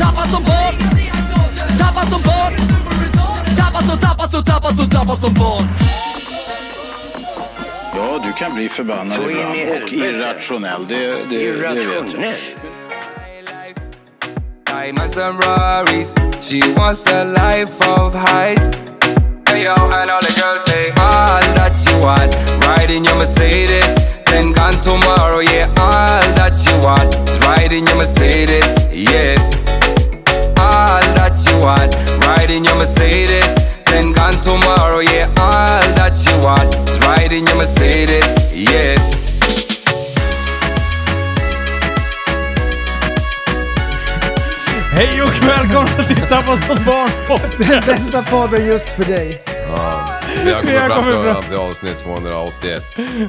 Tappad som barn Tappad som barn Tappad som, tappad som, tappad som, tappad som barn Ja, du kan bli förbannad Så in i ibland och helvete. irrationell. Det, det, det vet jag. Diamonds and Rarries. She wants a life of highs. Hey yo, and all the girls say all that you want, ride in your Mercedes. Then gone tomorrow, yeah, all that you want, ride in your Mercedes, yeah. All that you want, ride in your Mercedes. Then gone tomorrow, yeah, all that you want, ride in your Mercedes, yeah. Hej och välkomna till Tappas som barn Den bästa podden just för dig. Vi har Vi har kommit fram till, till avsnitt 281.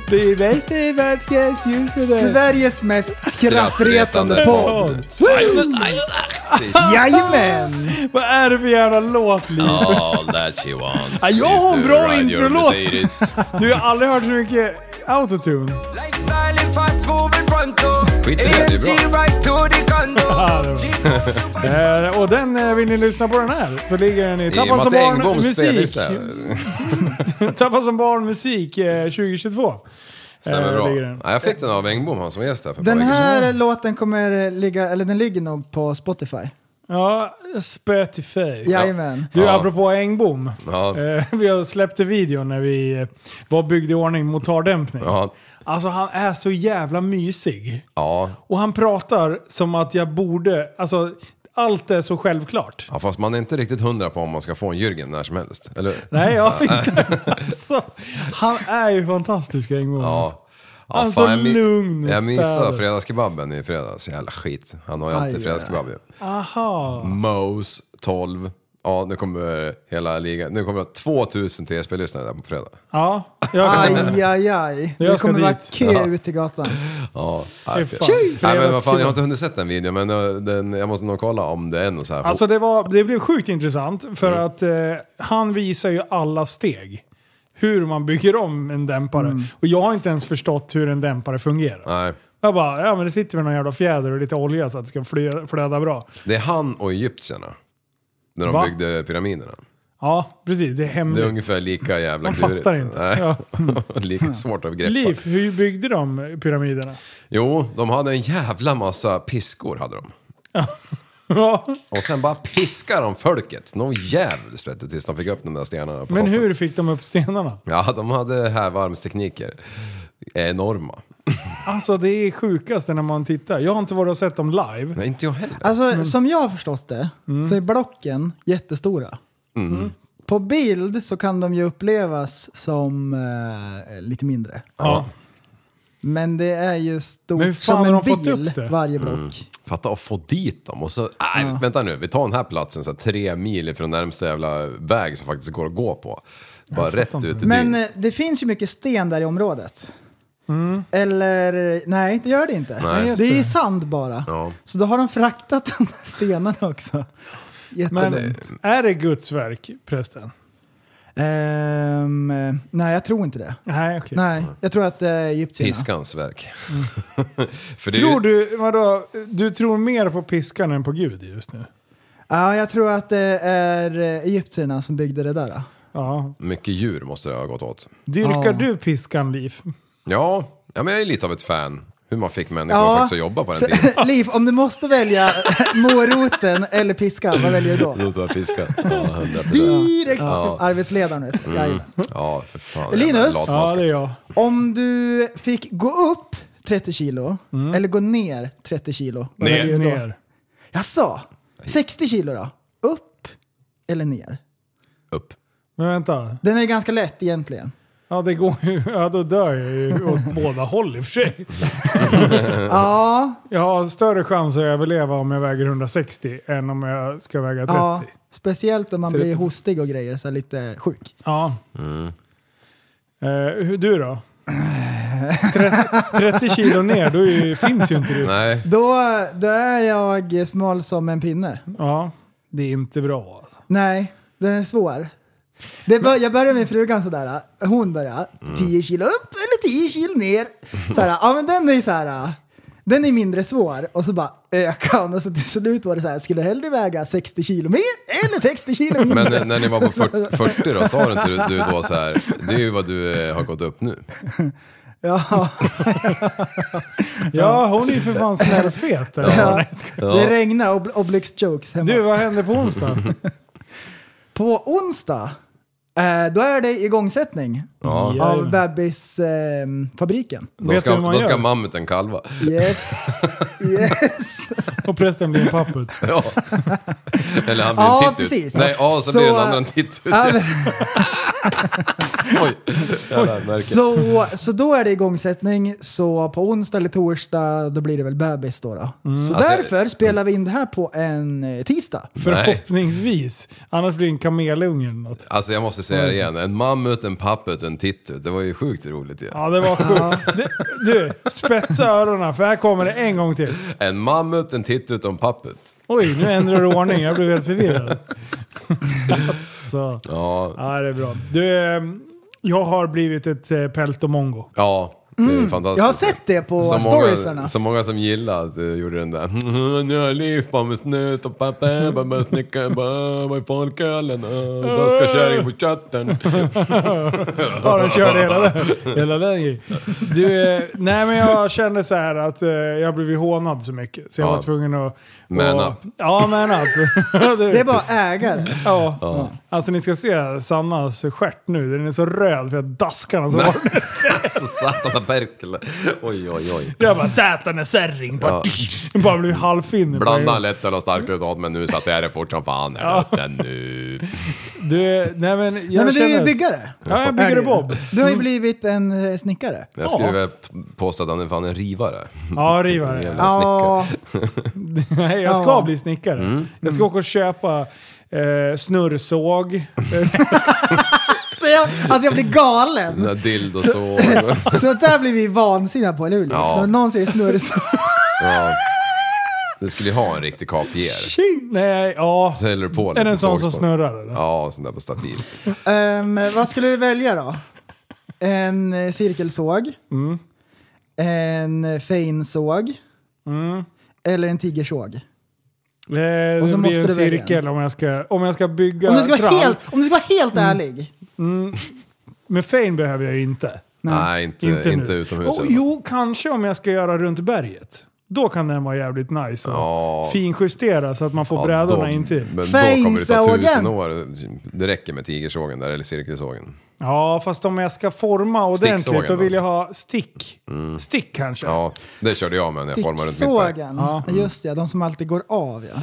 Det är bäst i världen just för dig. Sveriges mest skrattretande podd. Jajamän! Vad är det för jävla låt Liv? All that she wants Ja, jag har en bra introlåt. Du har aldrig hört så mycket autotune. Skit i det, det är bra. Eh, och den, eh, vill ni lyssna på den här så ligger den i I Tappa som barn Engboms musik. spellista. Tappa som barn musik eh, 2022. Stämmer Eh, bra. Ja, jag fick den av Engbom, han som var gäst här för Den här låten kommer ligga, eller den ligger nog på Spotify. Ja, Spotify. Jajamän. Du, Ja. apropå Engblom. Ja. Eh, vi har släppt en video när vi var byggd i ordning motardämpning. Ja. Alltså han är så jävla mysig. Ja. Och han pratar som att jag borde, alltså allt är så självklart. ja, fast man är inte riktigt hundra på om man ska få en Jürgen när som helst. Eller Nej, jag inte. Alltså, han är ju fantastisk Engblom. Ja. Ja, Han är så jag lugn Jag missade fredagskebaben i fredags. Jävla skit. Han har ju alltid fredagskebab ju. Aha. Mose 12. Ja, nu kommer hela ligan. Nu kommer det 2000 TSB-lyssnare där på fredag. Ja, jag Aj, aj, aj. Jag Det kommer vara kö Ja. ut i gatan. Ja, Fy nej, men vad fan, jag har inte hunnit sett den videon men eh, den, jag måste nog kolla om det är något så här. Alltså det, var, det blev sjukt intressant för att eh, han visar ju alla steg. Hur man bygger om en dämpare. Och jag har inte ens förstått hur en dämpare fungerar. Nej, Jag bara, ja men det sitter väl någon jävla fjäder och lite olja så att det ska flö, flöda bra. det är han och egyptierna. När de Va? byggde pyramiderna. Ja, precis. Det är Det är hemligt. ungefär lika jävla Man klurigt. fattar inte. Nej. Ja. lika svårt att greppa. Liv, hur byggde de pyramiderna? Jo, de hade en jävla massa piskor hade de. Ja, Och sen bara piskar de folket. Någon jävligt vet du, tills de fick upp de där stenarna på men toppen. hur fick de upp stenarna? Ja, de hade härvarmstekniker. Enorma. Alltså det är sjukaste när man tittar. Jag har inte varit och sett dem live. Nej, inte jag heller. Alltså, som jag har förstått det, så är blocken jättestora. På bild så kan de ju upplevas som eh, lite mindre. Ja. Men det är ju stort Men hur fan som har en de fått bil, upp det? varje block. Fatta att få dit dem och så... Nej, vänta nu. Vi tar den här platsen så här, tre mil ifrån närmsta jävla väg som faktiskt går att gå på. Bara rätt ut i Men dyn. eh, det finns ju mycket sten där i området. Eller, nej det gör det inte. Nej. det är det. sand bara. Ja. Så då har de fraktat de där stenarna också. Men är det Guds verk, prästen? Eh, nej, jag tror inte det. Nej, okej. Nej, jag tror att det är egyptierna. Piskans verk. För det är Tror ju, du, vadå, du tror mer på piskan än på Gud just nu? Ja, jag tror att det är egyptierna som byggde det där. Ja. mycket djur måste det ha gått åt. Dyrkar Ja. du piskan, Liv? Ja, ja men jag är lite av ett fan. Hur man fick människor Ja. faktiskt att jobba på den tiden. Liv, om du måste välja moroten eller piskan, vad väljer du då? Då tar jag piska. Ja, 100%. Direkt! Ja. Arbetsledaren vet du. Jajamän. Ja, för fan. Linus? Ja, det är jag. Om du fick gå upp 30 kilo eller gå ner 30 kilo, vad Ner. väljer du då? Ner. Jaså? 60 kilo då? Upp eller ner? Upp. Men vänta. Den är ganska lätt egentligen. Ja, det går ju. Ja, då dör jag ju åt båda håll i och för sig. Ja, Jag har större chans att överleva om jag väger 160 än om jag ska väga 30. ja. Speciellt om man 30. blir hostig och grejer, så lite sjuk. Ja. Eh, hur, du då? 30, 30 kilo ner, då är, finns ju inte du. Nej. Då, då är jag smal som en pinne. Ja, det är inte bra alltså. Nej, den är svår. Det bör, jag börjar med frugan sådär, hon börjar Mm. 10 kilo upp eller 10 kilo ner. Såhär, ja men den är såhär, den är mindre svår och så bara ökar hon och så till slut var det såhär, skulle hellre väga 60 kilo mer eller 60 kilo mindre? Men när- när ni var på 40, 40 då, sa du inte du, då så här, det är ju vad du eh, har gått upp nu. Ja, Ja, hon är ju för fan smällfet. eller? ja. Ja. det regnar ob obelix jokes hemma. Du, vad händer på onsdag? På onsdag, eh, då är det igångsättning Ja. av bebisfabriken. Då Vet du ska, hur man då ska mammuten kalva. Yes, yes. Och prästen blir en papput. Ja. Eller han blir Ja, en tittut. precis. Nej, ja, så, Så- blir den andra en tittut. Ja, men- Oj. Så, så då är det igångsättning, så på onsdag eller torsdag då blir det väl bebis då. då. Så Alltså, därför spelar vi in det här på en eh, tisdag. Förhoppningsvis. Annars blir det en kamelunge eller något. Alltså jag måste säga det igen, en mammut, en papput en tittut. Det var ju sjukt roligt ju. Ja, det var sjukt. Det- Du, spetsa öronen för här kommer det en gång till. En mammut, en tittut och en papput. Oj, nu ändrar du ordning. Jag blev helt förvirrad. alltså. Ja, Ja, det är bra. Du, eh, jag har blivit ett eh, peltomongo. ja. Det är fantastiskt. Jag har sett det på så storiesarna. många, så många som gillade att du gjorde den där Nu har liv på med snut och pappa bara snickar bara i folkölen Då ska kärringen på chatten Ja, den körde hela den, hela den grejen. Du, eh, nej men jag kände så här att eh, jag blivit hånad så mycket. Så jag Ja. var tvungen att... Man och, up. Ja, man up. Det är bara ägare. Ja. Alltså ni ska se Sannas stjärt nu. Den är så röd för jag daskar den så hårt. Så satan Berkel Oj oj oj Jag bara satan är särring. Bara, Ja. bara blev halvfinnig. Blanda lättöl och starköl åt men nu satt jag det fort som fan ja. nu Du, nej men jag Nej, men du är känner... ju byggare. Ja, jag bygger Bob. Du har ju blivit en eh, snickare. Jag skulle t- påstå att han är fan en rivare Ja, rivare. Jävla snickare. Ja, Nej, jag ska Ja. bli snickare. Mm. Jag ska åka och köpa eh, snurrsåg. så jag, alltså jag blir galen. Dildosåg Så där blir vi vansinniga på, eller hur? Ja. När någon säger snurr så... ja. Du skulle ju ha en riktig kapier Nej, ja. Så häller du på lite Är det en sån som snurrar eller? Ja, sån där på stativ. Ehm, vad skulle du välja då? En eh, cirkelsåg? Mm. En feinsåg? Eller en tigersåg? Eh, Och så det blir måste en cirkel om jag ska, om jag ska bygga Om du ska vara trall. helt, om du ska vara helt ärlig. Men fein behöver jag ju inte. Nej, inte, inte, nu. utomhus. Oh, jo, kanske om jag ska göra runt berget. Då kan den vara jävligt nice och Ja. finjustera så att man får Ja, brädorna då- intill. Men då kommer det ta tusen år. Det räcker med tigersågen där, eller cirkelsågen. Ja, fast om jag ska forma ordentligt då vill jag ha stick. Stick kanske. Ja, det körde jag med när jag formade runt mitt berg. Sticksågen. Ja. Just det, de som alltid går av ja.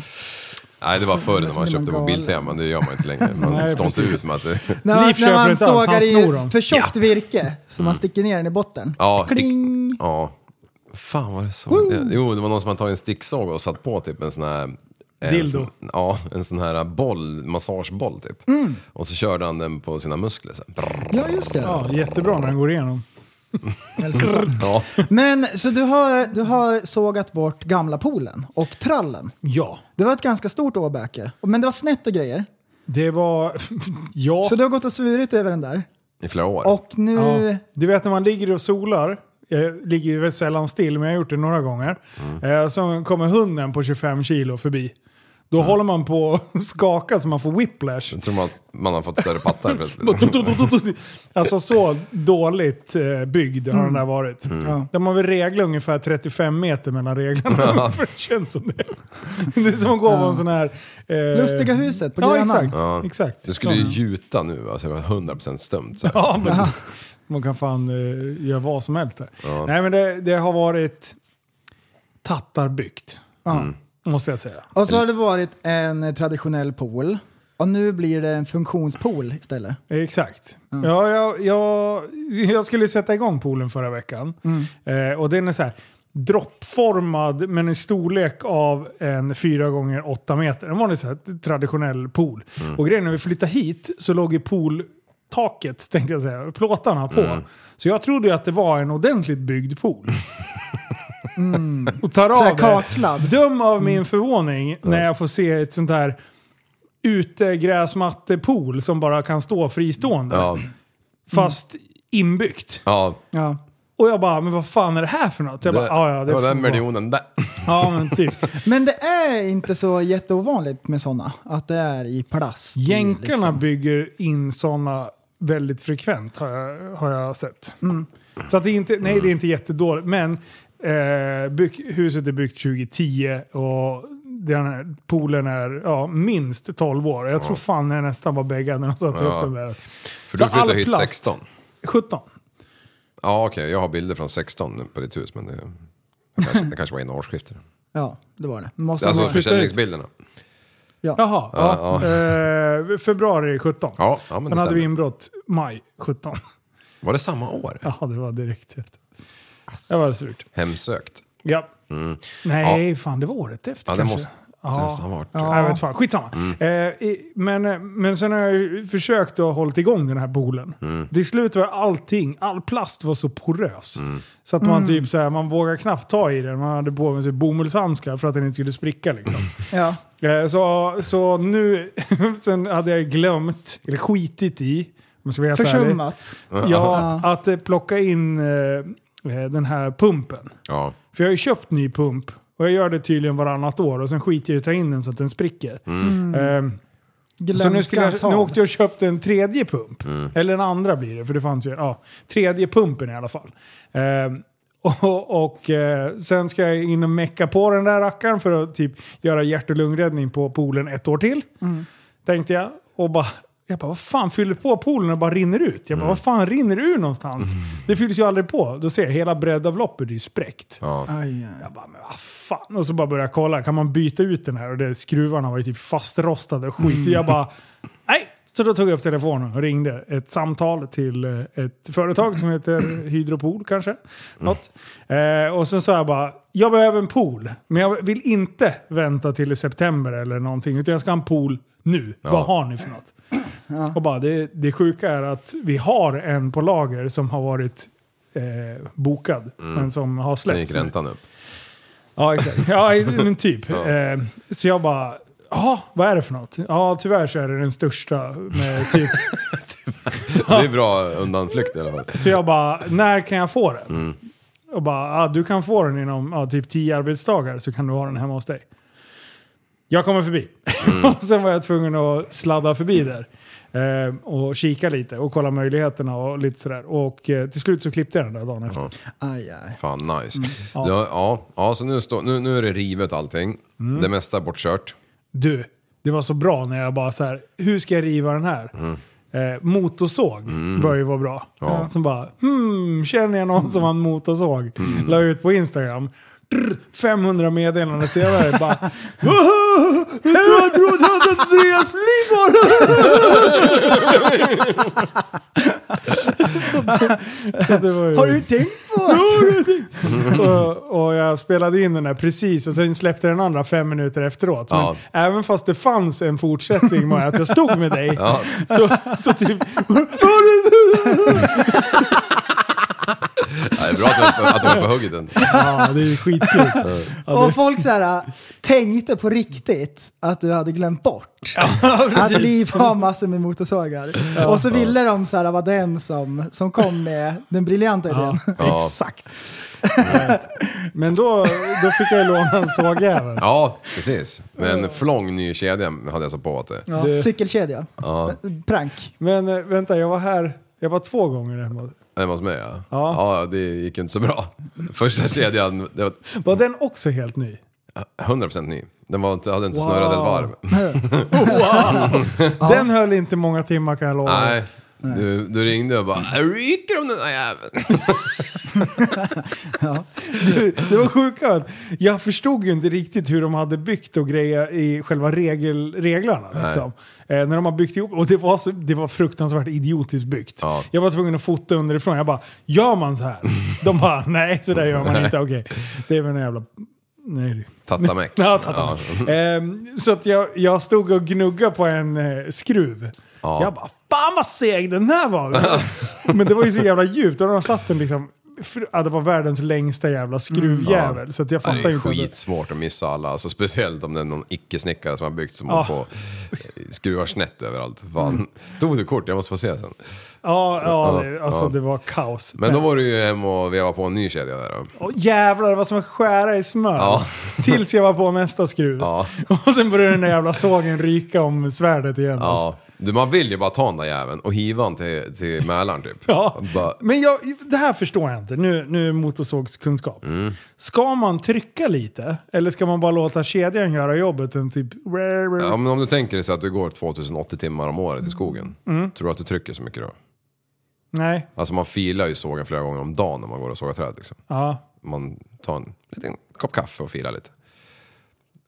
Nej, det var förr när man köpte på. Biltema, det gör man inte längre. Man Nej, står inte ut med att det... När man, när man sågar i för tjockt virke, så man sticker ner den i botten. Ja, Kling! Ja. Fan var det så? Det, jo, det var någon som hade tagit en sticksåg och satt på typ en sån här... En Dildo. Sån, ja, en sån här boll, massageboll typ. Och så körde han den på sina muskler sen. Brrr. Ja, just det. Ja, jättebra när den går igenom. Ja. Men så du har, du har sågat bort gamla poolen och trallen. Ja, Det var ett ganska stort åbäke. Men det var snett och grejer. det var... ja. Så du har gått och svurit över den där. I flera år. Och nu... Ja. Du vet när man ligger och solar, jag ligger ju väl sällan still men jag har gjort det några gånger. Eh, så kommer hunden på 25 kilo förbi. Då håller man på att skaka så man får whiplash. Jag tror man, man har fått större pattar plötsligt. Alltså så dåligt eh, byggd har den där varit. Mm. Ja. De har väl reglat ungefär 35 meter mellan reglarna. För det känns som det. Det är som att gå på en sån här... Eh, Lustiga huset på Ja, Grönan. exakt. Ja. exakt. Du skulle ju gjuta nu, alltså det var 100% stömt. Så. här. Ja, men man kan fan eh, göra vad som helst där. Nej men det, det har varit tattarbyggt. Ja. Måste jag säga. Och så har det varit en traditionell pool. Och nu blir det en funktionspool istället. Exakt. Ja, jag, jag, jag skulle sätta igång poolen förra veckan. Eh, och den är så här droppformad men i storlek av en 4 gånger 8 meter. En vanlig så här, traditionell pool. Och grejen när vi flyttade hit så låg ju pooltaket, tänkte jag säga, plåtarna på. Så jag trodde ju att det var en ordentligt byggd pool. Och tar av det. kaklad. Döm av min förvåning när jag får se ett sånt här utegräsmattepool som bara kan stå fristående. Ja, Fast inbyggt. ja. Ja. Och jag bara, men vad fan är det här för något? Jag bara, Det, ja, ja, det det var den vara." miljonen där. Ja, men typ. Men det är inte så jätteovanligt med sådana. Att det är i plast. Jänkarna liksom. bygger in sådana väldigt frekvent har jag, har jag sett. Mm. Så att det är inte, nej, det är inte jättedåligt. Men eh, bygg, huset är byggt 2010 och den här poolen är ja, minst 12 år. Jag tror fan jag nästan var bäggad när de satte upp den där. För Så du flyttade hit plast. 16. 17. Ja okej, jag har bilder från 16 på ditt hus men det, det, kanske, det kanske var innan årsskiftet. Ja, det var det. Måste Alltså försäljningsbilderna. Ja. Jaha, ja, Eh, februari 17. Ja, ja men Sen det hade vi inbrott maj 17. Var det samma år? Ja, det var direkt efter. Det var surt. Hemsökt. Ja. Nej, fan det var året efter Mm. Ja, det kanske. måste varit. Ja. Jag vet fan, skitsamma. Mm. Eh, men, eh, men sen har jag ju försökt att hålla igång den här poolen. Mm. Till slut var allting, all plast var så porös. Mm. Så att man typ så här, man vågar knappt ta i den. Man hade på sig bomullshandskar för att den inte skulle spricka liksom. Ja. Eh, Så, så nu, sen hade jag glömt, eller skitit i, om jag ska. Försummat. Ja, att eh, plocka in den här pumpen. Ja. För jag har ju köpt ny pump och jag gör det tydligen varannat år och sen skiter jag i att ta in den så att den spricker. Ehm, så nu, skulle jag, nu åkte jag och köpte en tredje pump. Eller en andra blir det, för det fanns ju. Ja, tredje pumpen i alla fall. Ehm, och och eh, sen ska jag in och mecka på den där rackaren för att typ göra hjärt och lungräddning på poolen ett år till. Tänkte jag. Och bara, jag bara, vad fan fyller på poolen och bara rinner ut? Jag bara, vad fan rinner ur någonstans? Det fylls ju aldrig på. Då ser jag hela breddavloppet är ju spräckt. Ja. Aj, aj. Jag bara, men vad fan. Och så bara började jag kolla, kan man byta ut den här? Och det, skruvarna var ju typ fastrostade och skit. Jag bara, nej. Så då tog jag upp telefonen och ringde ett samtal till eh, ett företag som heter Hydropool kanske. Något. Eh, och sen sa jag bara, jag behöver en pool. Men jag vill inte vänta till i september eller någonting. Utan jag ska ha en pool nu. Vad har ni för något? Och bara, det, det sjuka är att vi har en på lager som har varit eh, bokad. Men som har Sen släppts. gick nu. räntan upp. Ja, exakt. Ja, men typ. Eh, så jag bara, jaha, vad är det för något? Ja, tyvärr så är det den största med typ... Det är bra undanflykt i alla fall. Så jag bara, när kan jag få den? Och bara, ah, du kan få den inom ja, typ 10 arbetsdagar så kan du ha den hemma hos dig. Jag kommer förbi. och sen var jag tvungen att sladda förbi där. Eh, och kika lite och kolla möjligheterna och lite sådär. Och eh, till slut så klippte jag den där dagen efter. Aj, aj. Fan nice. Mm. Ja. Ja. Ja, ja, så nu, står, nu, nu är det rivet allting. Mm. Det mesta är bortkört. Du, det var så bra när jag bara så här, hur ska jag riva den här? Eh, motorsåg bör ju vara bra. Ja. Som bara, hmm, känner jag någon som har en motorsåg? La ut på Instagram. Drr, 500 meddelanden senare bara "Woho! Jag trodde att det var Andreas Livor! Har du tänkt på att... och, och jag spelade in den här precis och sen släppte den andra fem minuter efteråt. Men Ja. även fast det fanns en fortsättning med att jag stod med dig, Ja. så, så typ... Ja, det är bra att du, att du var på hugget den. Ja, det är ju skitkul. Och folk så här, tänkte på riktigt att du hade glömt bort att Liv har massor med motorsågar. och så ville de så här, vara den som, som kom med den briljanta idén. Ja. Exakt. Men då, då fick jag låna en sågjävel. Ja, precis. Men en flång ny kedja hade jag så på att det. Ja, Cykelkedja. Prank. Men eh, vänta, jag var här, jag var två gånger hemma. Hemma mig ja. Ja. ja. det gick ju inte så bra. Första kedjan, det var Var den också helt ny? 100% ny. Den var inte, hade inte snurrat ett varv. Den höll inte många timmar kan jag lova. Nej, Du, du ringde och bara ryker om den där jäveln. Du, det var sjuka att jag förstod ju inte riktigt hur de hade byggt och grejer i själva regel, reglarna. Liksom. Eh, när de har byggt ihop, och det var, så, det var fruktansvärt idiotiskt byggt. Ja. Jag var tvungen att fota underifrån. Jag bara, gör man så här? De bara, nej så där gör man inte. Okej, det är väl en jävla... Nej. Tattamäck. Ja, tatta. Ehm, så att jag, jag stod och gnuggade på en eh, skruv. Ja. Jag bara, fan vad seg den här var! Men det var ju så jävla djupt och de satt den liksom... Ja, det var världens längsta jävla skruvjävel. Så att jag Ja, det fattar är inte. det- skitsvårt att missa alla. Alltså, speciellt om det är någon icke-snickare som har byggt som Ja. på skruvar snett överallt. Fan. Tog du kort? Jag måste få se sen. Ja, ja, Ja, det, alltså ja. det var kaos. Men då var du ju hem och veva på en ny kedja där då. Åh, jävlar, det var som att skära i smör. Ja. Tills jag var på nästa skruv. Ja. Och sen började den där jävla sågen ryka om svärdet igen. alltså. Du, man vill ju bara ta den där jäveln och hiva den till, till Mälaren typ. Ja, Bara, men jag, det här förstår jag inte. Nu, nu motorsågskunskap. Mm. Ska man trycka lite? Eller ska man bara låta kedjan göra jobbet? En typ... ja, men om du tänker dig så att du går 2080 timmar om året i skogen. Mm. Tror du att du trycker så mycket då? Nej. Alltså man filar ju sågen flera gånger om dagen när man går och sågar träd liksom. Ja. Man tar en liten kopp kaffe och filar lite.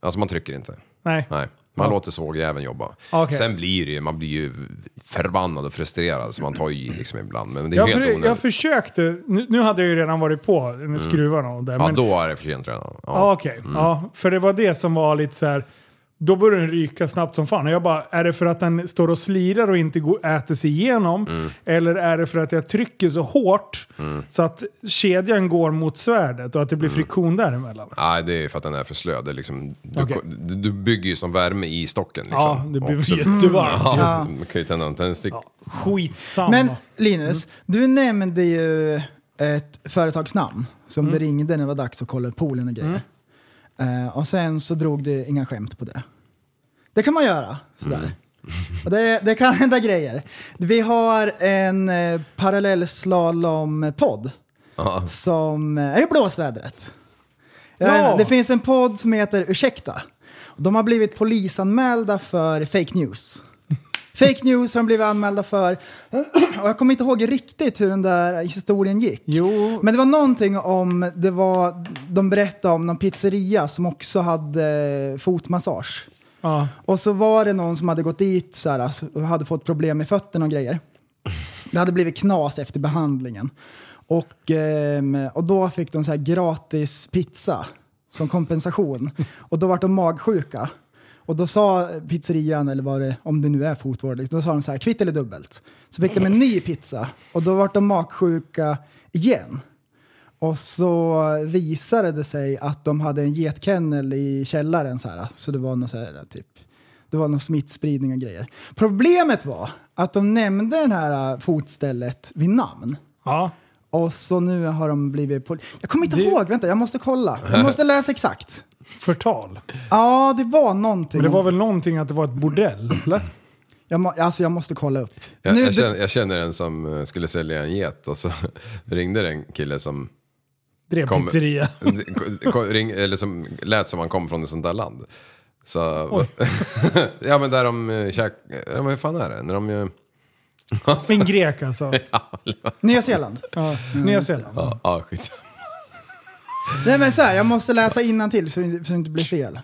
Alltså man trycker inte. Nej. Nej. Man låter sågjäveln jobba. Okej. Sen blir det ju, man blir ju förbannad och frustrerad så man tar ju liksom ibland. Men det är Jag, helt för, onödigt. jag försökte, nu, nu hade jag ju redan varit på med skruvarna och. Mm. Ja, men, då är det för sent redan. Ja, Ja. okej. Ja, för det var det som var lite så här. Då började den ryka snabbt som fan. Och jag bara, är det för att den står och slirar och inte går, äter sig igenom? Mm. Eller är det för att jag trycker så hårt så att kedjan går mot svärdet och att det Mm. blir friktion däremellan? Nej, det är för att den är för slö. Det är liksom, du, Okej. du, du bygger ju som värme i stocken. Liksom. Ja, det blir så- jättevarmt. Ja, man kan ju tända en tändstick. Skitsamma. Men Linus, du nämnde ju ett företagsnamn som Mm. du ringde när det var dags att kolla poolen och grejer. Eh, och sen så drog du inga skämt på det. Det kan man göra. Sådär. Mm. Och det, det kan hända grejer. Vi har en eh, parallellslalom-podd Ja. som eh, är i blåsvädret. Jag Ja. Det finns en podd som heter Ursäkta. De har blivit polisanmälda för fake news. Fake news har de blivit anmälda för. Och jag kommer inte ihåg riktigt hur den där historien gick. Jo. Men det var någonting om, det var, de berättade om någon pizzeria som också hade fotmassage. Ja. Och så var det någon som hade gått dit så här, alltså, och hade fått problem med fötterna och grejer. Det hade blivit knas efter behandlingen. Och, ehm, och då fick de så här gratis pizza som kompensation. Och då var de magsjuka. Och då sa pizzerian, eller vad det, om det nu är fotvård, liksom, då sa de så här, kvitt eller dubbelt. Så fick de en ny pizza och då var de magsjuka igen. Och så visade det sig att de hade en getkennel i källaren så här. Så det var så här typ, det var någon smittspridning och grejer. Problemet var att de nämnde det här fotstället vid namn. Ja. Och så nu har de blivit... Jag kommer inte Det- ihåg, vänta jag måste kolla. Jag måste läsa exakt. Förtal. Ja, det var någonting. Men det var väl någonting att det var ett bordell? Eller? jag, må, alltså jag måste kolla upp. Jag, Nu- jag, känner, jag känner en som eh, skulle sälja en get och så ringde det en kille som, Drev Kom- pizzeria. kom, ring, eller som lät som han kom från ett sånt där land. Så, ja men där de eh, käk... Ja, men hur fan är det? När de... eh, En grek alltså. Nya Zeeland. Ja. Nya Zeeland. Ja, ja skit. Nej men så här, jag måste läsa till så det, så det inte blir fel.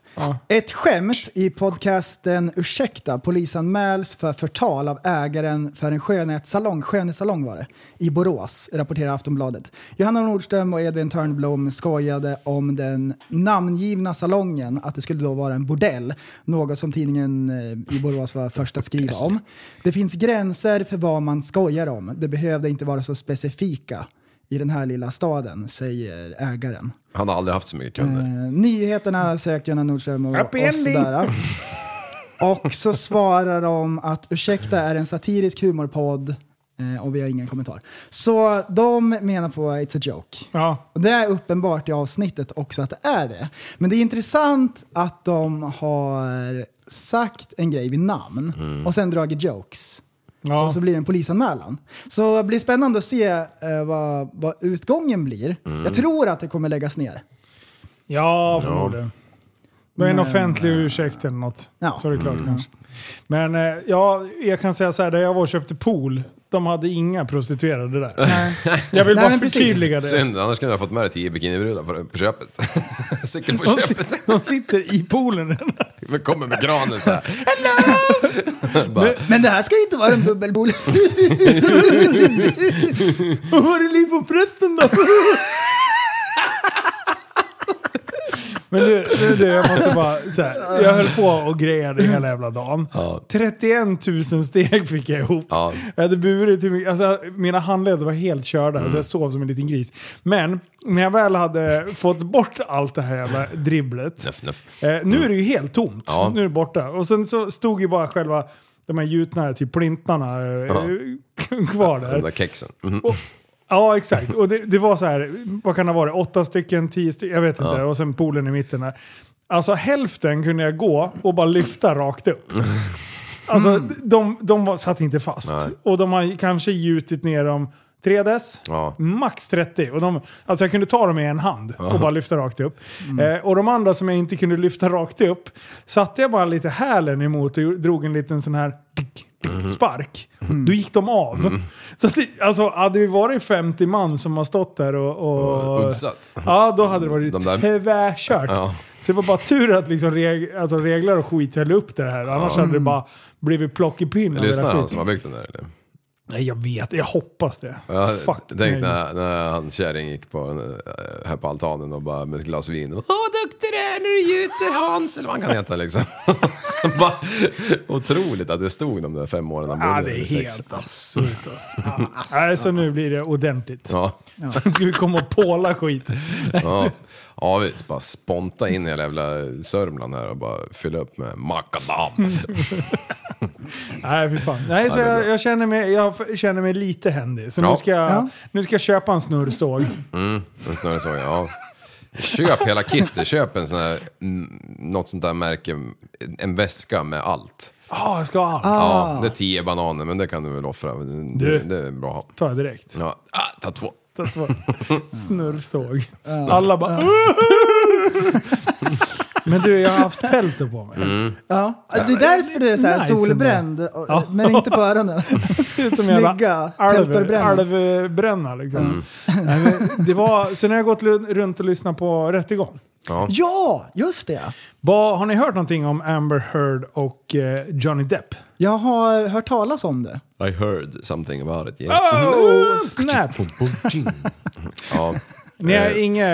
Ett skämt i podcasten Ursäkta polisanmäls för förtal av ägaren för en skönhetssalong, skönhetssalong var det, i Borås, rapporterar Aftonbladet. Johanna Nordström och Edvin Törnblom skojade om den namngivna salongen, att det skulle då vara en bordell, något som tidningen eh, i Borås var först att skriva om. Det finns gränser för vad man skojar om, det behövde inte vara så specifika i den här lilla staden, säger ägaren. Han har aldrig haft så mycket kunder. Eh, nyheterna sökte Johanna Nordström och, och sådär. Och så svarar de att Ursäkta är en satirisk humorpodd eh, och vi har ingen kommentar. Så de menar på it's a joke. Ja. Och det är uppenbart i avsnittet också att det är det. Men det är intressant att de har sagt en grej vid namn och sen dragit jokes. Ja. Och så blir det en polisanmälan. Så det blir spännande att se eh, vad, vad utgången blir. Jag tror att det kommer läggas ner. Ja, förmodligen. Det är en Men- offentlig ursäkt eller något. Ja. Så är det klart kanske. Men eh, ja, jag kan säga så här, där jag var och köpte pool de hade inga prostituerade där. Jag vill Nej, bara men precis. förtydliga det. Synd, annars kunde jag ha fått med dig tio bikinibrudar på, på köpet. Cykel på De, köpet. si- de sitter i poolen. Men kommer med granen så här. Men, men det här ska ju inte vara en bubbelboll. Vad var det liv på prästen då? Men du, du, du, jag måste bara så här, Jag höll på och grejade hela jävla dagen. 31 000 steg fick jag ihop. Ja. Jag hade burit hur mycket, alltså, mina handleder var helt körda, så jag sov som en liten gris. Men när jag väl hade fått bort allt det här jävla dribblet. Nöff, nöff. Eh, nu är det ju helt tomt. Ja. Nu är det borta. Och sen så stod ju bara själva de här gjutna typ plintlarna eh, kvar där. Den där kexen. Mhm. Och, ja, exakt. Och det, det var så här, vad kan det vara? Åtta stycken, tio stycken, jag vet inte. Och sen poolen i mitten där. Alltså hälften kunde jag gå och bara lyfta rakt upp. Alltså de, de var, satt inte fast. Nej. Och de har kanske gjutit ner dem 3 dess, Ja. max 30. Och de, alltså jag kunde ta dem i en hand och bara lyfta rakt upp. Eh, och de andra som jag inte kunde lyfta rakt upp satte jag bara lite hälen emot och drog en liten sån här spark. Då gick de av. Så att, alltså, hade vi varit 50 man som har stått där och... och Och. Ja, då hade det varit De tvärkört. Ja. Så det var bara tur att liksom reg, alltså regler och skit höll upp det här. Annars hade det bara blivit plockepinn Lyssnar han som har byggt den där eller? Nej, jag vet. Jag hoppas det. Ja, Fuck. tänk när, när hans kärring gick på, den, eh, här på altanen och bara med ett glas vin. Åh vad duktig du är när du gjuter Hans, eller vad han kan heta liksom. Så bara, otroligt att det stod de där fem åren han Ja, bodde det är eller sex. helt absurt alltså. Nej, så nu blir det ordentligt. Ja, Så nu ska vi komma och påla skit. ja. Ja vi bara sponta in i hela jävla Sörmland här och bara fylla upp med makadam. Nej, fy fan. Nej, så jag, jag, känner mig, jag känner mig lite händig. Så nu, Ja. ska jag, Ja. nu ska jag köpa en snurrsåg. Mm, en snurrsåg, ja. Köp hela kittet, köp en sån här, mm, något sånt där märke, en väska med allt. Ja, jag ska ha allt. Ja, det är tio bananer, men det kan du väl offra. Det, Du. det är bra att ha. tar jag direkt. Ja, ah, ta två. Snurrsåg. Alla bara... Men du, jag har haft pelto på mig. Mm. Ja. Det är därför du är så här Nice solbränd, och, men inte på öronen. ser ut som Snygga alvbränna liksom. Nej, men det var, så när jag gått runt och lyssnat på rättegång. Ja. Ja, just det. Vad, har ni hört någonting om Amber Heard och eh, Johnny Depp? Jag har hört talas om det. I heard something about it. Yeah. Oh, snap! Ja, Ni har, Eh. inga,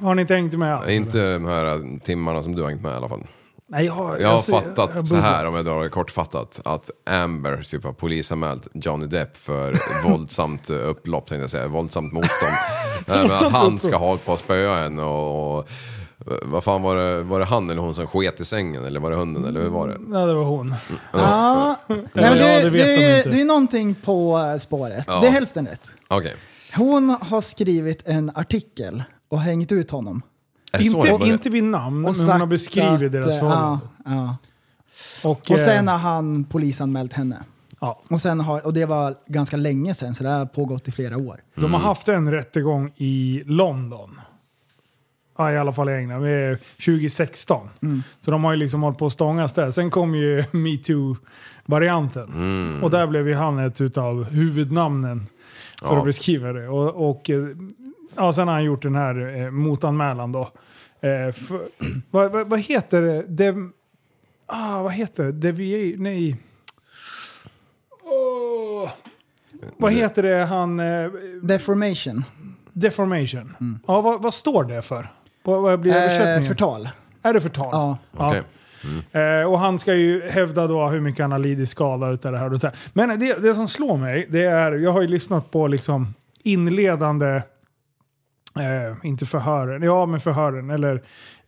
har ni inte hängt med alls? inte de här timmarna som du har hängt med i alla fall. Nej, jag, har- Jag har alltså, fattat jag så här, om jag drar det kortfattat, att Amber typ har polisanmält Johnny Depp för våldsamt eh, upplopp, tänkte jag säga, våldsamt motstånd. Nej, att Våldsamt han ska ha hållit på att spöa henne och, och vad fan var det, var det han eller hon som sket i sängen eller var det hunden eller hur var det? Ja, det var hon. Ja, Nej, men Ja, det, det det, inte. det är någonting på eh, spåret. Ja. Det är hälften rätt. Okej. Hon har skrivit en artikel och hängt ut honom. Det Inte, inte vid namn, Och men hon har beskrivit att, deras eh, förhållande. Ja, ja. Och, Och sen eh, har han polisanmält henne. ja, Och, sen har, och det var ganska länge sedan, så det har pågått i flera år. de Mm. har haft en rättegång i London. Ja, i alla fall i England. Det är 2016. Mm. Så de har ju liksom hållit på att stångas där. Sen kom ju metoo-varianten. Mm. Och där blev ju han ett utav huvudnamnen för Ja. att beskriva det. Och, och eh, ja, sen har han gjort den här eh, motanmälan då. Eh, för, vad, vad, vad heter det? det ah, vad heter det? Devi... Nej. Åh. Vad heter det han... Eh, Deformation. deformation. Ja, vad, vad står det för? Vad, vad blir Eh, översättningen? förtal. Är det förtal? Ja. Eh, och han ska ju hävda då hur mycket han har lidit skada utav det här. Och så här. Men det, det som slår mig, det är, jag har ju lyssnat på liksom inledande, eh, inte förhören, ja men förhören, eller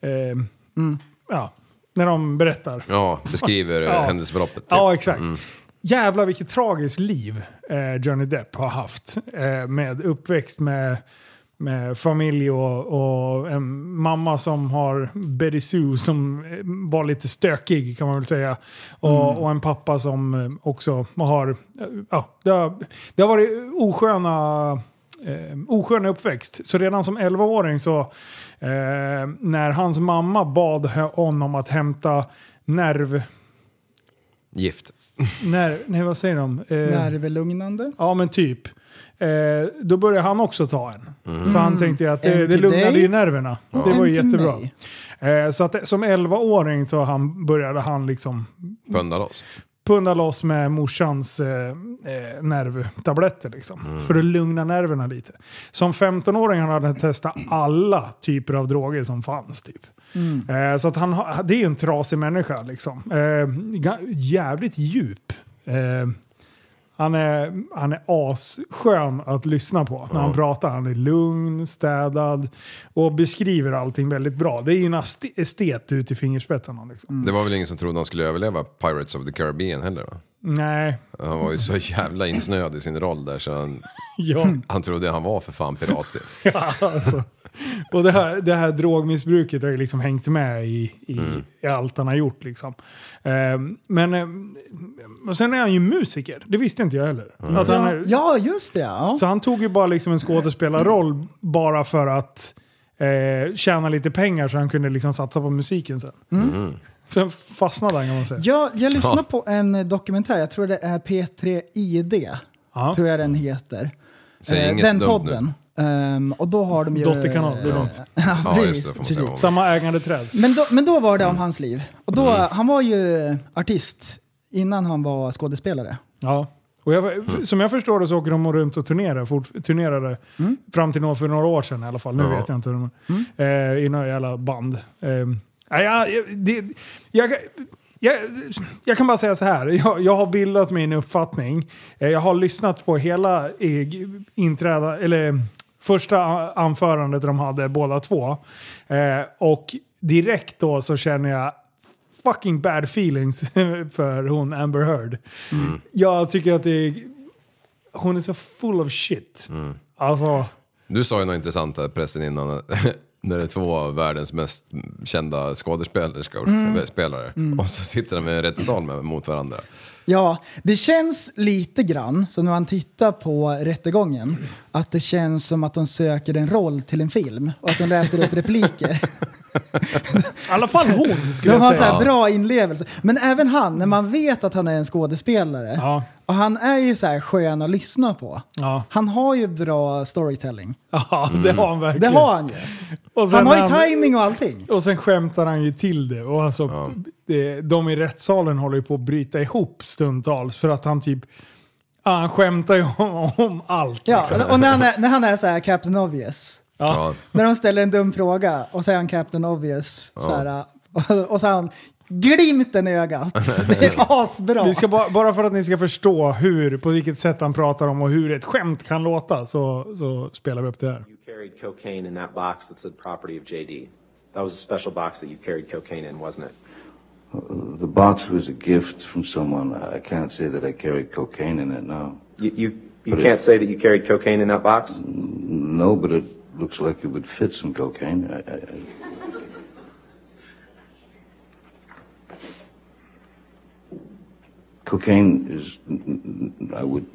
eh, ja, när de berättar. Ja, beskriver Ja. ja. händelseförloppet. Typ. Ja, exakt. Jävlar vilket tragiskt liv eh, Johnny Depp har haft. Eh, med uppväxt med, med familj och, och en mamma som har Betty Sue som var lite stökig kan man väl säga. Och, och en pappa som också har... Ja, det, har det har varit osköna eh, oskön uppväxt. Så redan som 11-åring så, eh, när hans mamma bad honom att hämta nerv Gift. När, nej, vad säger de? Eh, Nervlugnande. Ja, men typ. Eh, då började han också ta en. För han tänkte ju att det, det lugnade dig. ju nerverna. Det var ju jättebra. Eh, så att, som 11-åring så han, började han liksom Punda loss. punna loss med morsans eh, eh, nervtabletter. Liksom, För att lugna nerverna lite. Som 15-åring han hade han testat alla typer av droger som fanns. Typ. Eh, så att han, det är ju en trasig människa. Liksom. Eh, jävligt djup. Han är, han är asskön att lyssna på när han pratar. Han är lugn, städad och beskriver allting väldigt bra. Det är ju en estet ut i fingerspetsarna. Liksom. Det var väl ingen som trodde han skulle överleva Pirates of the Caribbean heller då? Nej, Han var ju så jävla insnöad i sin roll där så han, ja. han trodde han var för fan pirat. Ja, alltså. Och det här, det här drogmissbruket har ju liksom hängt med i, i, i allt han har gjort. Liksom. Ehm, men eh, och sen är han ju musiker. Det visste inte jag heller. Att han är, Ja, just det. Ja. Så han tog ju bara liksom en skådespelarroll bara för att eh, tjäna lite pengar så han kunde liksom satsa på musiken sen. Sen fastnade han kan man säga. Jag, jag lyssnade på en dokumentär, jag tror det är P3 ID, Ja. tror jag den heter. Säg Eh, den podden. Ehm, och då har de ju... Dotterkanal, det är långt. ja, Ja, just precis, man precis. Samma ägandeträd. Men då, men då var det om hans liv. Och då, Mm. Han var ju artist innan han var skådespelare. Ja. Och jag, som jag förstår det så åker de runt och turnerar, fort, turnerade fram till för några år sedan i alla fall. Nu Ja. vet jag inte hur de eh, I några jävla band. Eh, jag, det, jag, jag, jag kan bara säga så här. Jag, jag har bildat min uppfattning. Eh, jag har lyssnat på hela eh, inträda, eller första anförandet de hade båda två. Eh, och direkt då så känner jag fucking bad feelings för hon Amber Heard. Jag tycker att det är... Hon är så full of shit. Alltså... Du sa ju något intressant där pressen innan. När det är två av världens mest kända skådespelerskor, Mm. spelare. Och så sitter de i en rättssal med, mot varandra. Ja, det känns lite grann, så när man tittar på rättegången, att det känns som att de söker en roll till en film och att de läser upp repliker. I alla fall hon skulle De jag har så säga. här bra inlevelse. Men även han, när man vet att han är en skådespelare, Ja. och han är ju så här skön att lyssna på. Ja. Han har ju bra storytelling. Ja, det har han Det verkligen. har han ju. Och sen Han har ju han- timing och allting. Och sen skämtar han ju till det. Och alltså, det, de i rättssalen håller ju på att bryta ihop stundtals för att han typ... Ja, han skämtar ju om, om allt. Ja, liksom. och när han är, när han är så här Captain Obvious. Ja. När de ställer en dum fråga och så är han Captain Obvious. Så här, och, så han glimten i ögat. Det är asbra. Vi ska bara, bara för att ni ska förstå hur, på vilket sätt han pratar om och hur ett skämt kan låta så, så spelar vi upp det här. You carried cocaine in that box that said property of JD. That was a special box that you carried cocaine in, wasn't it? The box was a gift from someone. I can't say that I carried cocaine in it, no. You you, you But it- can't say that you carried cocaine in that box. No, but it looks like it would fit some cocaine. I, I, I... Cocaine is, I would,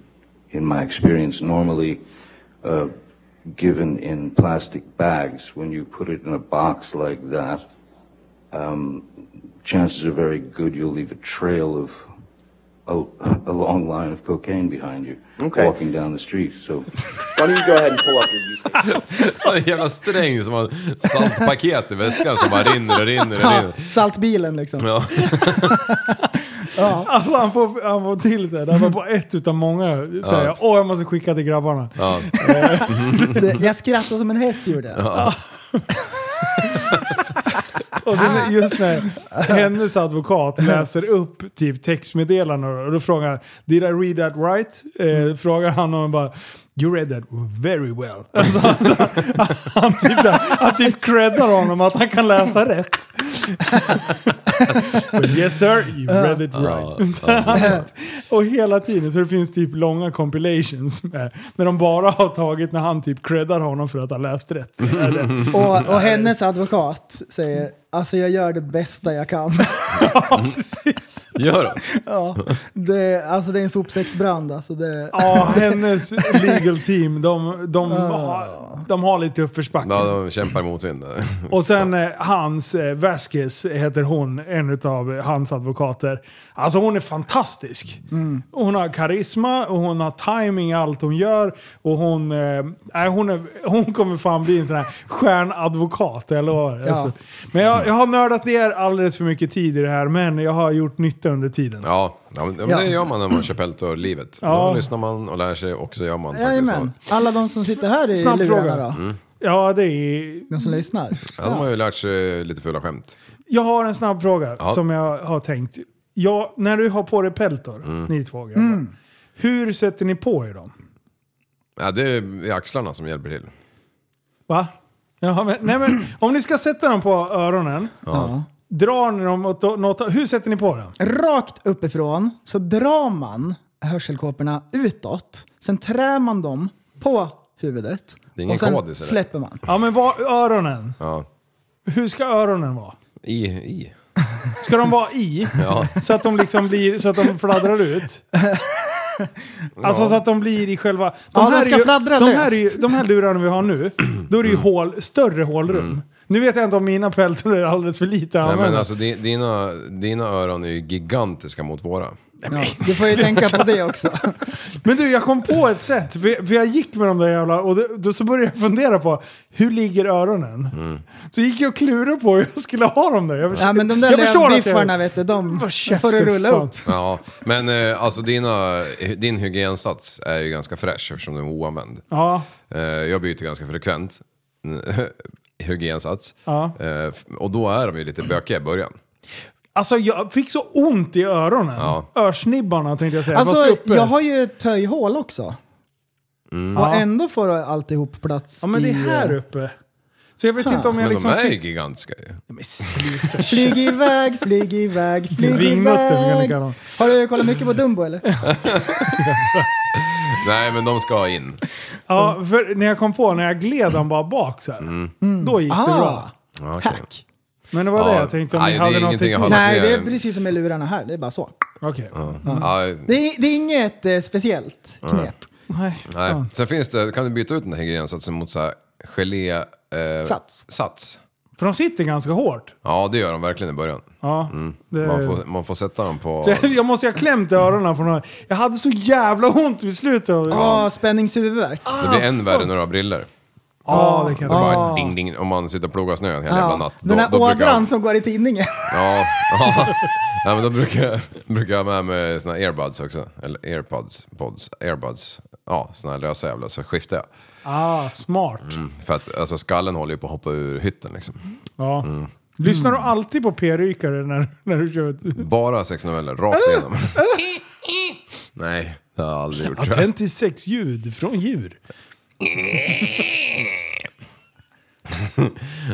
in my experience, normally uh, given in plastic bags. When you put it in a box like that, um, chances are very good you'll leave a trail of a, a long line of cocaine behind you Okay. walking down the street. So. Why don't you go ahead and pull up your? Så en jävla sträng som har saltpaket i väskan som bara rinner och rinner och Ja, rinner. saltbilen liksom. Ja. Alltså han får, han får till det. Det var bara ett utav många. Säger jag, åh jag måste skicka till grabbarna. Ja. Det- Jag skrattar som en häst gjorde. Och sen just när hennes advokat läser upp typ textmeddelanden och då frågar han Did I read that right? Eh, frågar han och bara You read that very well. Alltså, alltså, han, typ, så här, han typ creddar honom att han kan läsa rätt. But yes sir, you read it right. Och hela tiden så det finns typ långa compilations med, när de bara har tagit när han typ creddar honom för att han läst rätt. Och, och hennes advokat säger Alltså jag gör det bästa jag kan. Gör det? ja, det, alltså det är en sopsäcksbrand. Alltså det, Ja, hennes legal team, de, de, har, de har lite uppförsbacke. Ja, de kämpar mot vinden. Och sen eh, hans, eh, Vasquez heter hon, en av hans advokater. Alltså hon är fantastisk. Hon har karisma och hon har timing i allt hon gör. Och hon, eh, hon, är, hon kommer fan bli en sån här stjärnadvokat, lovar. Ja. Alltså. Men jag, jag har nördat ner alldeles för mycket tid i det här, men jag har gjort nytta under tiden. Ja, ja men, men Ja. det gör man när man kör Peltor-livet. Ja. Då lyssnar man och lär sig och så gör man faktiskt Jajamän. Alla de som sitter här i Snabb lurarna fråga. då? Ja, det är... De som lyssnar? Ja, de har ju lärt sig lite fulla skämt. Jag har en snabb fråga Ja. som jag har tänkt. Ja, när du har på dig peltor, ni två grabbar. Mm. Hur sätter ni på er dem? Ja, det är axlarna som hjälper till. Va? Jaha, men, nej, men, om ni ska sätta dem på öronen, Ja. drar ni dem åt något... Hur sätter ni på dem? Rakt uppifrån så drar man hörselkåporna utåt. Sen trär man dem på huvudet. Det är ingen och sen kodis, eller? släpper man. Ja, men var, öronen. Ja. Hur ska öronen vara? I, i. Ska de vara i? Ja. Så att de liksom blir, så att de fladdrar ut? Alltså så att de blir i själva... Ja, de här ska är ju, de här, är ju, de här lurarna vi har nu, då är det ju hål, större hålrum. Nu vet jag inte om mina peltor är alldeles för lite Nej men alltså di- dina, dina öron är ju gigantiska mot våra. Ja, du får ju tänka på det också. Men du, jag kom på ett sätt. För, för jag gick med de där jävla... Och då, då så började jag fundera på, hur ligger öronen? Mm. Så gick jag och klurade på hur jag skulle ha dem där. Jag, Ja men de där lövbiffarna vet du, de får du rulla fan. upp. Ja, men eh, alltså dina, din hygiensats är ju ganska fräsch eftersom den är oanvänd. Ja, Eh, jag byter ganska frekvent hygiensats. Ja. Eh, och då är de ju lite bökiga i början. Alltså jag fick så ont i öronen. Ja. Örsnibbarna tänkte jag säga. Alltså fast uppe. jag har ju ett töjhål också. Och ändå får alltihop plats Ja men det är i... här uppe. Så jag vet inte om jag Men liksom de är ju fick... gigantiska ju. Men sluta. Flyg iväg, flyg iväg, flyg Vingmutten kan ni iväg. kalla dem. Har du kollat mycket på Dumbo eller? Nej men de ska in. Ja, för när jag kom på, när jag gled dem bara bak så här. Då gick det bra. Ah, Ja, okej. hack. Men det var det Ja, jag tänkte om nej, ni det är hade något ingenting jag Nej, det är precis som med lurarna här. Det är bara så. Okej. Ja, Det är, det är inget eh, speciellt knep. Nej. nej. Sen finns det, kan du byta ut den här hygiensatsen mot så här gelé... Eh, Sats. Sats. För de sitter ganska hårt. Ja det gör de verkligen i början. Ja. Det... Man får, man får sätta dem på... Så jag, jag måste ju ha klämt i öronen från någon. Jag hade så jävla ont vid slutet. av- Ja, spänningshuvudvärk. Det blir än värre när du har briller. Ja, det kan Det bara ding ding om man sitter och plogar snö en hel jävla natt. den här brukar ådran jag- som går i tidningen. Ja, ja. Nej, men då brukar jag, brukar jag ha med mig såna här earbuds också. Eller airpods, pods, airbuds. Ja, såna här lösa jävla så skiftar jag. Ah, smart. För att alltså, skallen håller ju på att hoppa ur hytten liksom. Ja. Lyssnar du alltid på p-rykare när, när du kör ett... Bara sexnoveller, rakt igenom. Nej, det har jag aldrig gjort. Attent sexljud från djur.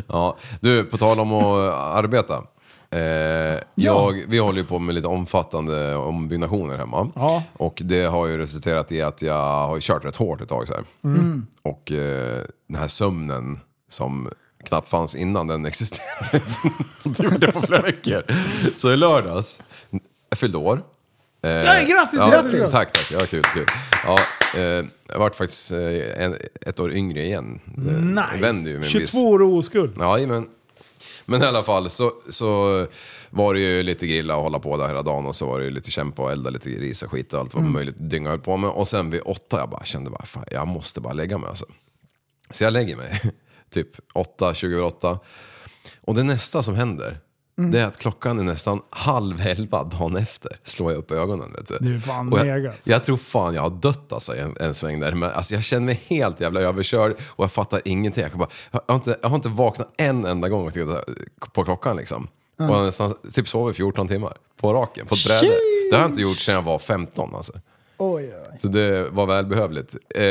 Ja, du, på tal om att arbeta. Eh, jag, vi håller ju på med lite omfattande ombyggnationer hemma. Ja. Och det har ju resulterat i att jag har kört rätt hårt ett tag så här. Mm. Och eh, den här sömnen som knappt fanns innan den existerade. det gjorde på flera veckor. Så i lördags, jag fyllde år. Eh, Nej, grattis, ja, grattis! Tack, tack. Ja, kul, kul. Ja, eh, jag vart faktiskt eh, en, ett år yngre igen. Det Nice. en viss... 22 år och oskuld. Ja, men, men i alla fall så, så var det ju lite grilla och hålla på där hela dagen och så var det ju lite kämpa och elda lite ris och skit och allt vad Mm. möjligt dynga höll på med. Och sen vid åtta jag bara kände bara, fan, jag måste bara lägga mig alltså. Så jag lägger mig, typ åtta, 20 över åtta. Och det nästa som händer, Mm. det är att klockan är nästan halv elva dagen efter. Slår jag upp ögonen vet du. Du är fan Och jag, alltså. jag tror fan jag har dött alltså en, en sväng där. Men alltså, jag känner mig helt jävla överkörd och jag fattar ingenting. Jag, bara, jag, har inte, jag har inte vaknat en enda gång på klockan liksom. Och jag har nästan typ sovit 14 timmar på raken, på ett bräde. Det har jag inte gjort sedan jag var 15 alltså. Oj, oj. Så det var välbehövligt. Eh,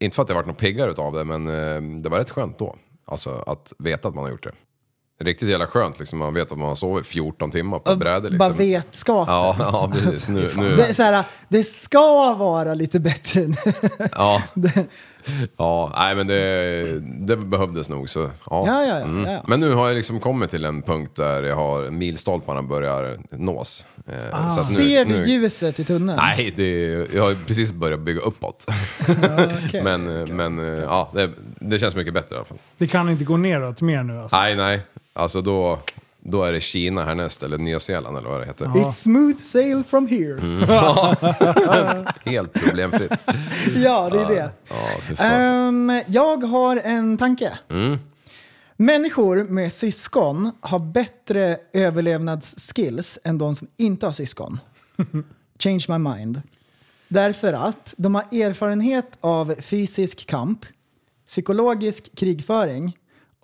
inte för att jag varit något piggare utav det, men eh, det var rätt skönt då. Alltså att veta att man har gjort det. Riktigt jävla skönt liksom, man vet att man har sovit 14 timmar på ett bräde liksom. Bara vetskapen. Ja, ja precis. Nu, nu. Det, är så här, det ska vara lite bättre nu. Ja. Det- Ja, nej men det, det behövdes nog så. Ja. Ja, ja, ja, Mm. Men nu har jag liksom kommit till en punkt där jag har milstolparna börjar nås. Eh, så att nu- Ah, Ser du nu- ljuset i tunneln? Nej, det, jag har precis börjat bygga uppåt. okej, men men eh, ja, det, det känns mycket bättre i alla fall. Det kan inte gå neråt mer nu alltså. Nej, nej. Alltså då, då är det Kina härnäst, eller Nya Zeeland eller vad det heter. It's smooth sail from here. Mm. Helt problemfritt. Ja, det är det. Ja, fy fan. Ehm, jag har en tanke. Mm. Människor med syskon har bättre överlevnadsskills än de som inte har syskon. Change my mind. Därför att de har erfarenhet av fysisk kamp, psykologisk krigföring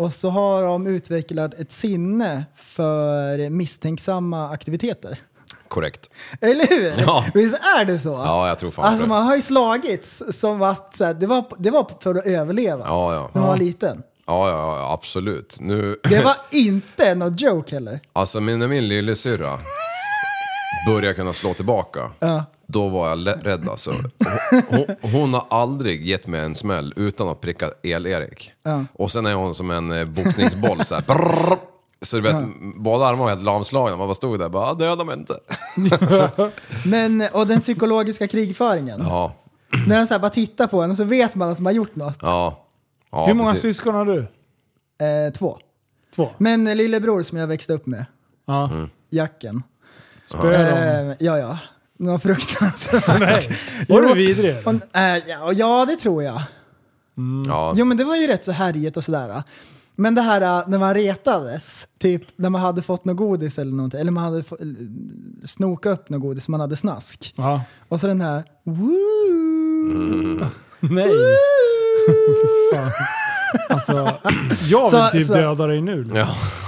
och så har de utvecklat ett sinne för misstänksamma aktiviteter. Korrekt. Eller hur? Ja. Visst är det så? Ja, jag tror fan Alltså det. man har ju slagits som att så här, det, var, det var för att överleva Ja, ja. när man var liten. Ja, ja, ja, absolut. Nu, Det var inte något joke heller. alltså min- när min lillasyrra började kunna slå tillbaka, då var jag rädd alltså. Hon, hon, hon har aldrig gett mig en smäll utan att pricka el-Erik. Och sen är hon som en eh, boxningsboll så här. brrrr. Så du vet, båda armarna var helt lamslagna. Man bara stod där och bara, "Ah, döda mig inte. Men, och den psykologiska krigföringen. Ja, När de så här bara tittar på en och så vet man att de har gjort något. ja. ja Hur många precis. syskon har du? Eh, två. Två? Men lillebror som jag växte upp med, Ja. Mm. Jacken. Spöar de? Eh, ja, ja. Något fruktansvärt. Nej. Var du vidrig? och, eh, ja, ja, det tror jag. Ja, Jo men det var ju rätt så härligt och sådär. Men det här äh, när man retades, typ när man hade fått något godis eller någonting, eller man hade få- eller, snokat upp något godis, man hade snask. Ja. Och så den här woo, Nej. Fan. Alltså, jag vill Så- typ så- döda dig nu. Liksom.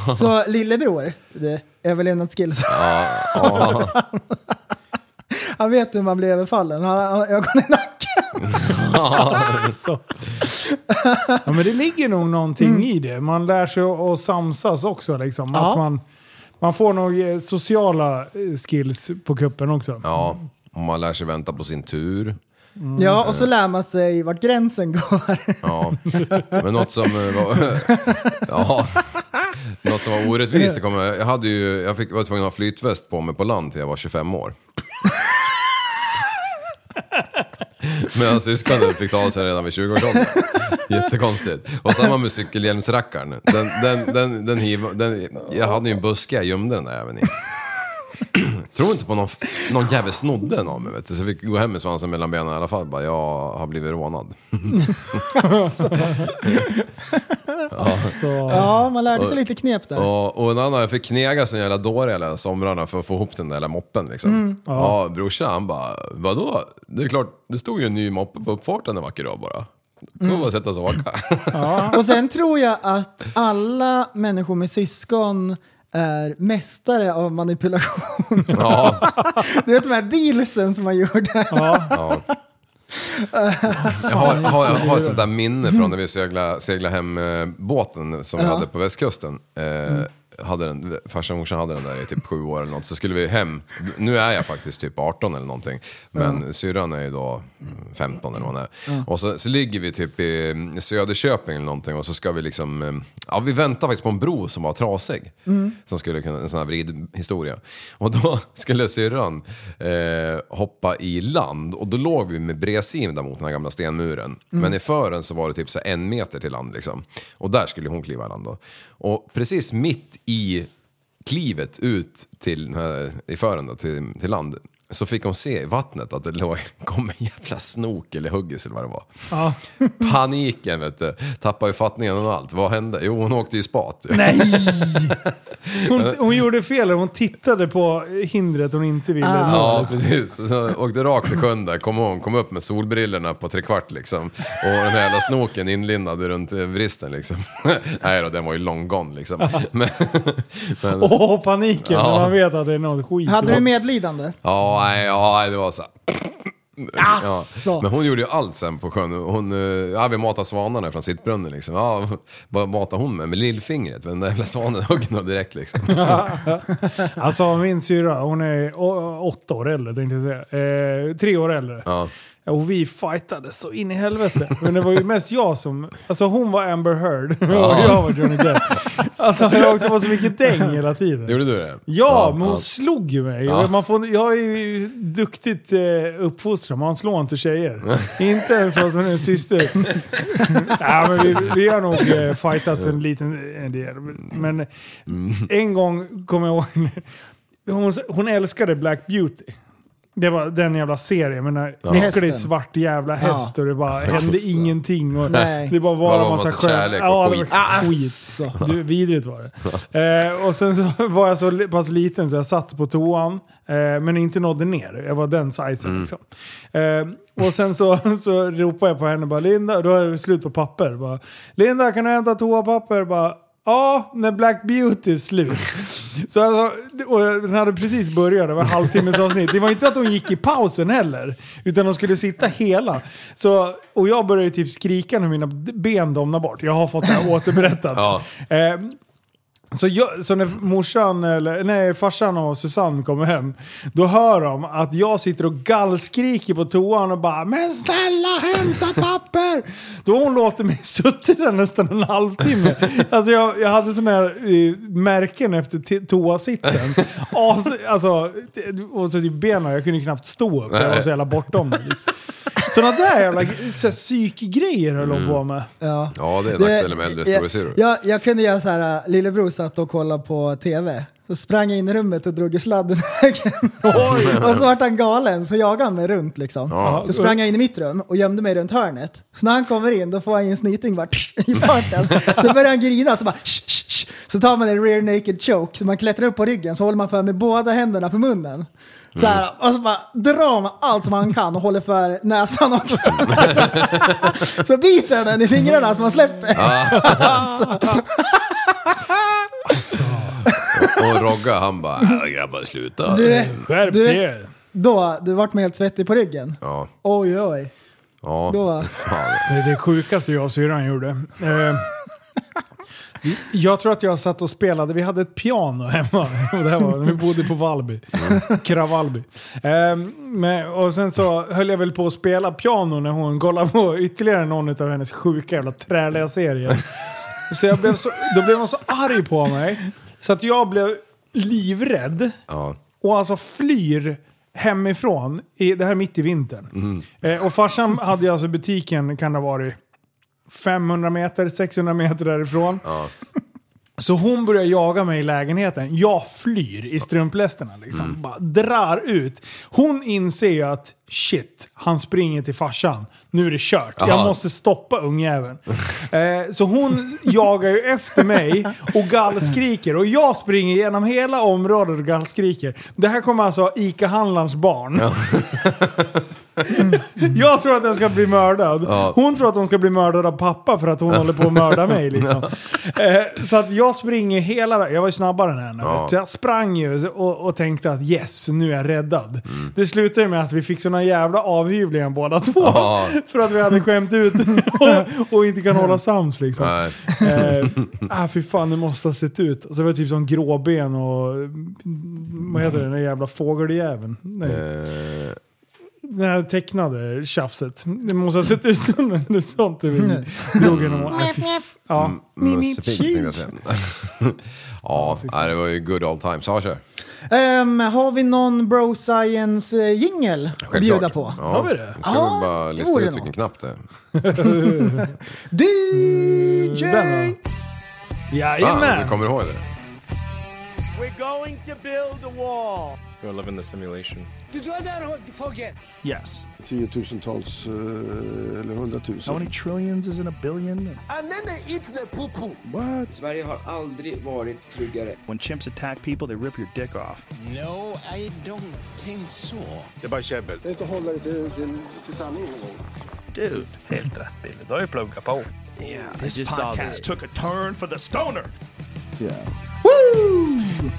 ja. Så lillebror, det, överlevnadsskills, Ja, ja. Han vet hur man blir överfallen, han har ögon i nacken. Så. Ja, men det ligger nog någonting Mm. i det. Man lär sig att samsas också. Liksom. Ja. Att man, man får nog eh, sociala eh, skills på kuppen också. ja. Och man lär sig vänta på sin tur. Ja, och så lär man sig vart gränsen går. Ja, men något som eh, var, ja, något som var orättvist, det kom, jag, hade ju, jag fick, var tvungen att ha flytväst på mig på land till jag var 25 år. Medan syskonen fick ta av sig redan vid 20-årsåldern. Jättekonstigt. Och samma med cykelhjälmsrackaren. Den, den, den, den, hiv, den, jag hade ju en buske jag gömde den där även i. Tror inte på någon, någon jävel snodde den av mig vet du. Så jag fick gå hem med svansen mellan benen i alla fall. Bara, jag har blivit rånad. Så, Ja, man lärde sig lite knep där. Och, och en annan, jag fick knega sån jävla dåre hela somrarna för att få ihop den där jävla moppen liksom. ja. brorsan han bara, vadå? Det är klart, det stod ju en ny moppe på uppfarten en vacker dag bara. Så var det bara att sätta sig och åka. Och sen tror jag att alla människor med syskon är mästare av manipulation. ja, Du vet de här dealsen som man gjorde. ja. ja. Jag har, har, jag har ett sånt där minne från när vi seglade, seglade hem eh, båten som vi hade på västkusten. Eh, hade den, farsan och morsan hade den där i typ sju år eller något. Så skulle vi hem. Nu är jag faktiskt typ 18 eller någonting. Men syrran är ju då 15 eller vad hon är. Och så, så ligger vi typ i mm, Söderköping eller någonting och så ska vi liksom... eh, Ja, vi väntar faktiskt på en bro som var trasig. Som skulle kunna, en sån här vridhistoria. Och då skulle syrran eh, hoppa i land och då låg vi med bredsidan mot den här gamla stenmuren. Men i fören så var det typ så en meter till land liksom. Och där skulle hon kliva i land då. Och precis mitt i klivet ut till i fören då, till, till land så fick hon se i vattnet att det låg, kom en jävla snok eller huggis eller vad det var. Ja. Paniken vet du, tappade ju fattningen och allt. Vad hände? Jo, hon åkte ju spat. Nej! Hon, hon gjorde fel, hon tittade på hindret hon inte ville nå. Ja, precis. Så åkte rakt i sjön där, kom hon, kom upp med solbrillorna på trekvart liksom. Och den här jävla snoken inlindad runt vristen liksom. Nej då, den var ju long gone liksom. Men, men, Åh, paniken Ja. när man vet att det är något skit. Hade du medlidande? ja, nej, ja, det var så här. Ja. Asså. Men hon gjorde ju allt sen på sjön. Hon, eh, ja, vi matade svanarna från sittbrunnen liksom. Ja, vad matade hon med? Med lillfingret. Men den där jävla svanen högg nog direkt liksom. Alltså min syrra, hon är å- åtta år äldre tänkte jag säga. Eh, tre år äldre. Ja. Och vi fightades så in i helvete. Men det var ju mest jag som... Alltså hon var Amber Heard och jag var Johnny Depp. Alltså jag åkte på så mycket däng hela tiden. Gjorde du det? Ja, men hon slog ju mig. Ja. Man får, jag är ju duktigt eh, uppfostrad, man slår inte tjejer. inte ens vad som en syster. ja, men vi, vi har nog eh, fightat en liten en del. Men en gång kommer jag ihåg, hon, hon älskade Black Beauty. Det var den jävla serien med den Ja. ja. Äckligt svart jävla häst och det bara hände ingenting. Och Nej. det bara var Bara en massa massa kärlek och ja, det var skit. skit. Du, vidrigt var det. Eh, och sen så var jag så pass liten så jag satt på toan, eh, men inte nådde ner. Jag var den sizen liksom. Eh, och sen så, så ropade jag på henne bara Linda, då är det slut på papper. Bara, Linda kan du hämta toapapper? Bara, Ja, när Black Beauty är slut. Så alltså, och den hade precis börjat, det var halvtimmes avsnitt. Det var inte så att hon gick i pausen heller. Utan de skulle sitta hela. Så, och jag började typ skrika när mina ben domnade bort. Jag har fått det här återberättat. Ja. Eh, så, jag, så när morsan, eller nej, farsan och Susanne kommer hem, då hör de att jag sitter och gallskriker på toan och bara “Men snälla hämta papper!” Då hon låtit mig suttit där nästan en halvtimme. Alltså jag, jag hade sådana här eh, märken efter toasitsen. As, alltså, och så typ benen, jag kunde knappt stå upp, jag var så jävla bortom det. Sådana där jävla så här, psykgrejer höll hon på med. Ja. Ja, det är nackdelen med äldre storasyrror. jag, jag kunde göra så här, äh, lillebror satt och kollade på tv. Så sprang jag in i rummet och drog i sladden Och så vart han galen, så jagade han mig runt liksom. Ja. Så sprang jag in i mitt rum och gömde mig runt hörnet. Så när han kommer in då får han en snyting bara i farten. Så börjar han grina så bara sh, sh, sh. Så tar man en rear naked choke, så man klättrar upp på ryggen så håller man för med båda händerna för munnen. Så här, och så bara drar man allt som man kan och håller för näsan också. så biter den i fingrarna så man släpper. Rogga han bara "Äh, “Grabbar sluta”. Du, Skärp Du- till då, du vart med helt svettig på ryggen. Ja, Oj oj. ja. Då, Fan. Det är det sjukaste jag och syrran gjorde. Eh, jag tror att jag satt och spelade, vi hade ett piano hemma. Och det här var, vi bodde på Vallby. Kravalby. Eh, men, och sen så höll jag väl på att spela piano när hon kollade på ytterligare någon av hennes sjuka jävla träliga serier. Så jag blev så, då blev hon så arg på mig. Så att jag blev livrädd Ja. och alltså flyr hemifrån, i, det här mitt i vintern. Eh, och farsan hade ju alltså butiken, kan det ha varit 500 meter, 600 meter därifrån. Så hon börjar jaga mig i lägenheten. Jag flyr i strumplästerna liksom. Bara drar ut. Hon inser ju att shit, han springer till farsan. Nu är det kört. Jag Aha. måste stoppa ungjäveln. eh, så hon jagar ju efter mig och gallskriker. Och jag springer genom hela området och gallskriker. Det här kommer alltså ICA-handlarns barn. Jag tror att jag ska bli mördad. Ja. Hon tror att hon ska bli mördad av pappa för att hon håller på att mörda mig. Liksom. Eh, så att jag springer hela vägen. Jag var ju snabbare än henne. Ja. Så jag sprang ju och, och tänkte att yes, nu är jag räddad. Det slutade med att vi fick såna jävla avhyvlingar båda två. Ja. För att vi hade skämt ut och, och inte kan hålla sams liksom. Nej. Eh, ah, fy fan, det måste ha sett ut. Så det var typ som gråben och... mm, Vad heter det? Den jävla fågeljäveln. Nej. Eh, Det här tecknade tjafset. Det måste ha sett ut som det sånt det vi drog genom. Ja. Mussepigg tänkte jag säga. Ja, det var ju good old times. Ja, kör. Ehm, har vi någon Bro Science eh, jingel att bjuda på? Ja. Har vi det? Ska Ja, vi bara det lista ut vilken något. knapp det är? DJ! Va? Fan, du Jajamän! kommer ihåg det? We're going to build a wall. Live in the simulation. Yes. tiotusentals eh, eller hundratusen. How many trillions is in a billion? What? Sverige har aldrig varit tryggare. When chimps attack people, they rip your dick off. No, I don't think so. Det är bara käbbel. Det är inte att hålla dig till, till, till sanningen någon gång. Dude, helt rätt Billy. Du har ju pluggat på. Yeah, This I just saw podcast took a turn for the stoner. Yeah.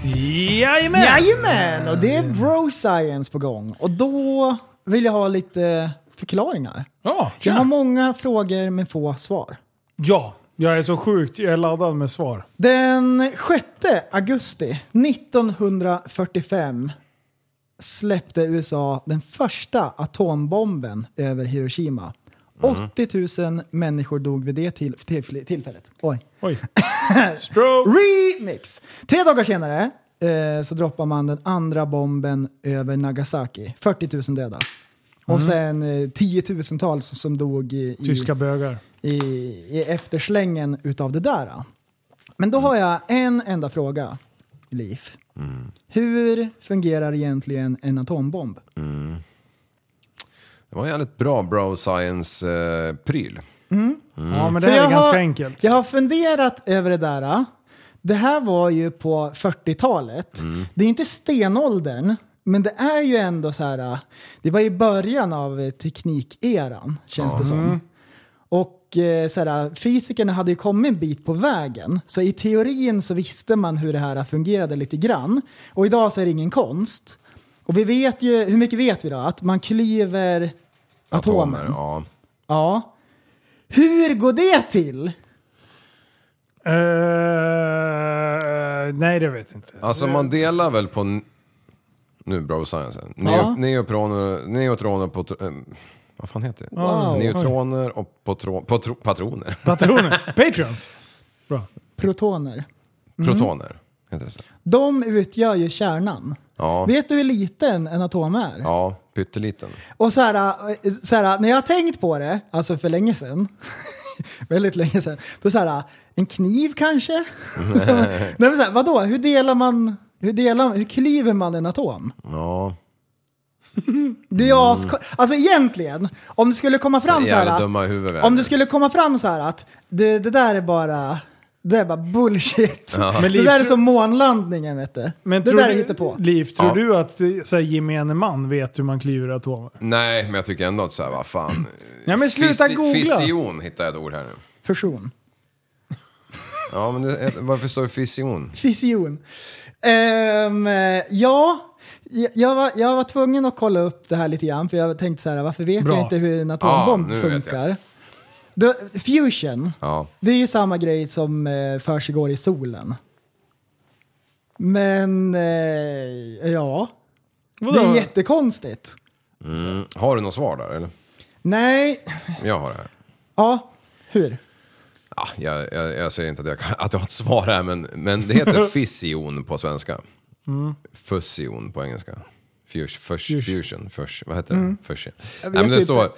Jajamän! Jajamän! Och det är Bro Science på gång. Och då vill jag ha lite förklaringar. Ja, Jag har många frågor med få svar. ja, jag är så sjukt jag är laddad med svar. Den 6 augusti 1945 släppte USA den första atombomben över Hiroshima. 80 000 människor dog vid det till, till, tillfället. Oj. Oj. Stroke! Remix! Tre dagar senare eh, så droppar man den andra bomben över Nagasaki. 40 000 döda. Och sen eh, tiotusentals som dog i, i, Tyska bögar. i, i efterslängen utav det där. Men då har jag en enda fråga, Liv. Hur fungerar egentligen en atombomb? Det var en jävligt bra bro science-pryl. Ja, men det För är ganska har, enkelt. Jag har funderat över det där. Det här var ju på 40-talet. Det är inte stenåldern, men det är ju ändå så här. Det var i början av teknikeran, känns det som. Och eh, så här, fysikerna hade ju kommit en bit på vägen. Så i teorin så visste man hur det här fungerade lite grann. Och idag så är det ingen konst. Och vi vet ju, hur mycket vet vi då? Att man klyver atomer. Atomer, ja. Ja. Hur går det till? Eh, nej, det vet jag inte. Alltså man delar väl på... Nu bro science. Ja. Neo, neotroner, neutroner, på, eh, vad fan heter det? Wow. Neutroner och potro, potro, patroner. Patroner. Patreons. Bra. Protoner. Protoner. Heter det så? De utgör ju kärnan. Ja. Vet du hur liten en atom är? Ja, pytteliten. Och så här, så här, när jag har tänkt på det, alltså för länge sedan, väldigt länge sedan, då så här, en kniv kanske? Nej, men så här, vadå, hur delar man, hur, delar, hur klyver man en atom? Ja. Det är asko- Alltså egentligen, om det skulle komma fram så här, huvudet. om det skulle komma fram så här att det, det där är bara, det är bara bullshit. Ja. Men Det där är som månlandningen vet du. Men det där är du, hittepå. Liv, tror Ja. du att så här, gemene man vet hur man klyver atomer? Nej, men jag tycker ändå att så här, vad fan. Ja, men sluta googla. Fission hittar jag ett ord här nu. Fusion. Ja, men det, varför står det fission? Fission. Eh, ja, jag- var, jag var tvungen att kolla upp det här lite grann för jag tänkte så här, varför vet Bra. jag inte hur en atombomb Ja, nu vet jag. funkar? Då, fusion, Ja. det är ju samma grej som eh, försiggår i solen. Men, eh, ja. Vadå? Det är jättekonstigt. Mm. Har du något svar där eller? Nej, Jag har det här. ja, hur? Ja, jag, jag, jag säger inte att jag, kan, att jag har ett svar här, men, men det heter fission på svenska. Fusion på engelska. Fus, fus, fusion, fus, vad heter det? Fusion. Jag Nej, men vet det inte. står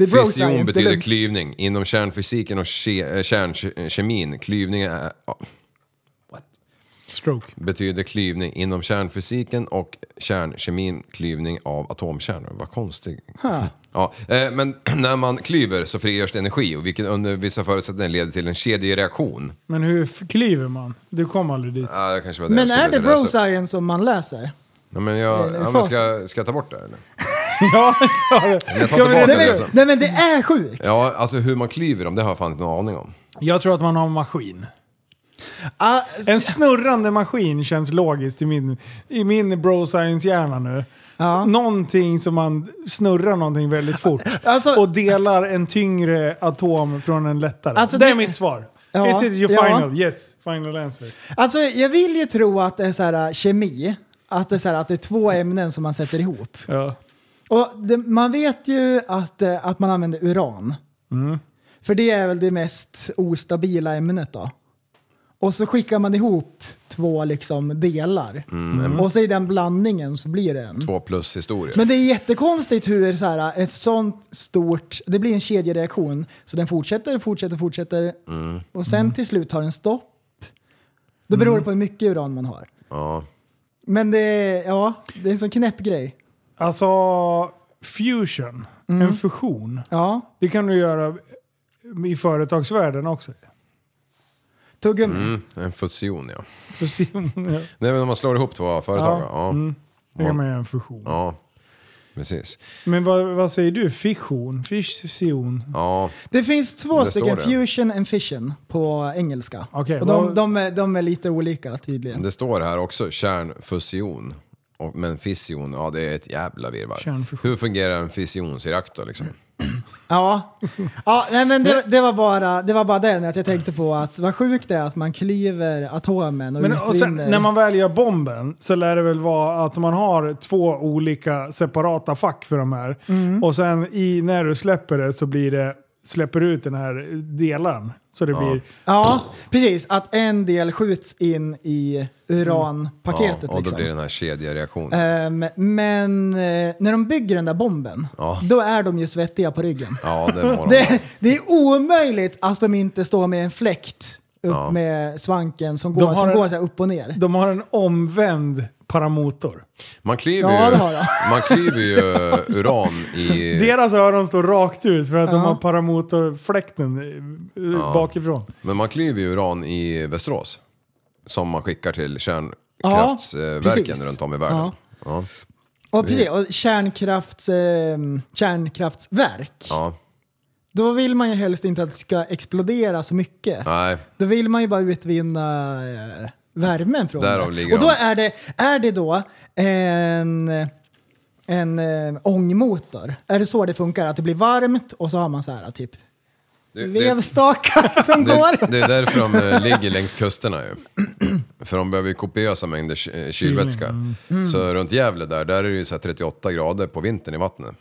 Det är fission science, det betyder lugnt. klyvning. Inom kärnfysiken och ke, eh, kärnkemin, klyvning är, ja, Stroke. betyder klyvning inom kärnfysiken och kärnkemin klyvning av atomkärnor. Vad konstigt. Ja, eh, men när man klyver så frigörs det energi och vilket under vissa förutsättningar leder till en kedjereaktion. Men hur klyver man? Du kom aldrig dit. Ja, det kanske var det Men är det bro science som man läser? Ja, men jag, ja, men ska, ska jag ta bort det eller? Ja, ja. Men jag tar Ska vi tillbaka reda det Nej men, nej men det är sjukt! Ja, alltså hur man klyver dem, det har jag fan inte någon aning om. Jag tror att man har en maskin. Ah, En snurrande maskin känns logiskt i min, i min bro science-hjärna nu. Ja. Någonting som man snurrar någonting väldigt fort. Alltså- och delar en tyngre atom från en lättare. Alltså, det är det- mitt svar. Ja, Is it your ja. final? Yes, final answer. Alltså jag vill ju tro att det är så här kemi, att det är, så här, att det är två ämnen som man sätter ihop. Ja. Och det, man vet ju att, eh, att man använder uran. För det är väl det mest ostabila ämnet då. Och så skickar man ihop två liksom delar. Och så i den blandningen så blir det en. Två plus historia. Men det är jättekonstigt hur så här, ett sånt stort, det blir en kedjereaktion. Så den fortsätter, fortsätter, fortsätter. Och sen till slut tar den stopp. Då beror det på hur mycket uran man har. Ja. Men det ja, det är en sån knäpp grej. Alltså, fusion, en fusion. Ja, Det kan du göra i företagsvärlden också. tuggummi. Mm, en fusion ja. Fusion, ja. Är väl när man slår ihop två företag? Ja, Ja. Mm. Det kan man göra en fusion. ja. Precis. Men vad, vad säger du? Fission? Fission? Ja. Det finns två Det står stycken, det. fusion and fission, på engelska. Okej, och de, vad- de, är, de är lite olika tydligen. Det står här också kärnfusion. Och, men fission, ja det är ett jävla virrvarr. Hur fungerar en fissionsreaktor liksom? Ja, ja nej, men det, det, var bara, det var bara den att jag tänkte på att vad sjukt det är att man klyver atomen och Men och sen, utvinner. när man väl gör bomben så lär det väl vara att man har två olika separata fack för de här. Mm. Och sen i, när du släpper det så blir det, släpper ut den här delen. Så det blir... Ja, precis. Att en del skjuts in i uranpaketet. ja, och då liksom. blir det den här kedjereaktionen. Ehm, men eh, när de bygger den där bomben, Ja. då är de ju svettiga på ryggen. Ja, det de. Det, det är omöjligt att de inte står med en fläkt upp Ja. med svanken som går, har som en- går så här upp och ner. De har en omvänd paramotor. Man klyver Ja, ju, det har de. man klyver ju uran i... Deras öron står rakt ut för att de har paramotorfläkten eh, Ja. bakifrån. Men man klyver ju uran i Västerås. Som man skickar till kärnkraftsverken precis. runt om i världen. Ja. Ja. Och, precis, och kärnkrafts, eh, kärnkraftsverk, ja. då vill man ju helst inte att det ska explodera så mycket. Nej. Då vill man ju bara utvinna eh, värmen från Därav det. ligger Och då de. är det, är det då en, en eh, ångmotor? Är det så det funkar? Att det blir varmt och så har man så här typ Det, det, vevstakar som går? det, det är därför de eh, ligger längs kusterna ju. För de behöver ju kopiösa mängder ky- eh, kylvätska. Mm. Så runt Gävle där, där är det ju så här 38 grader på vintern i vattnet.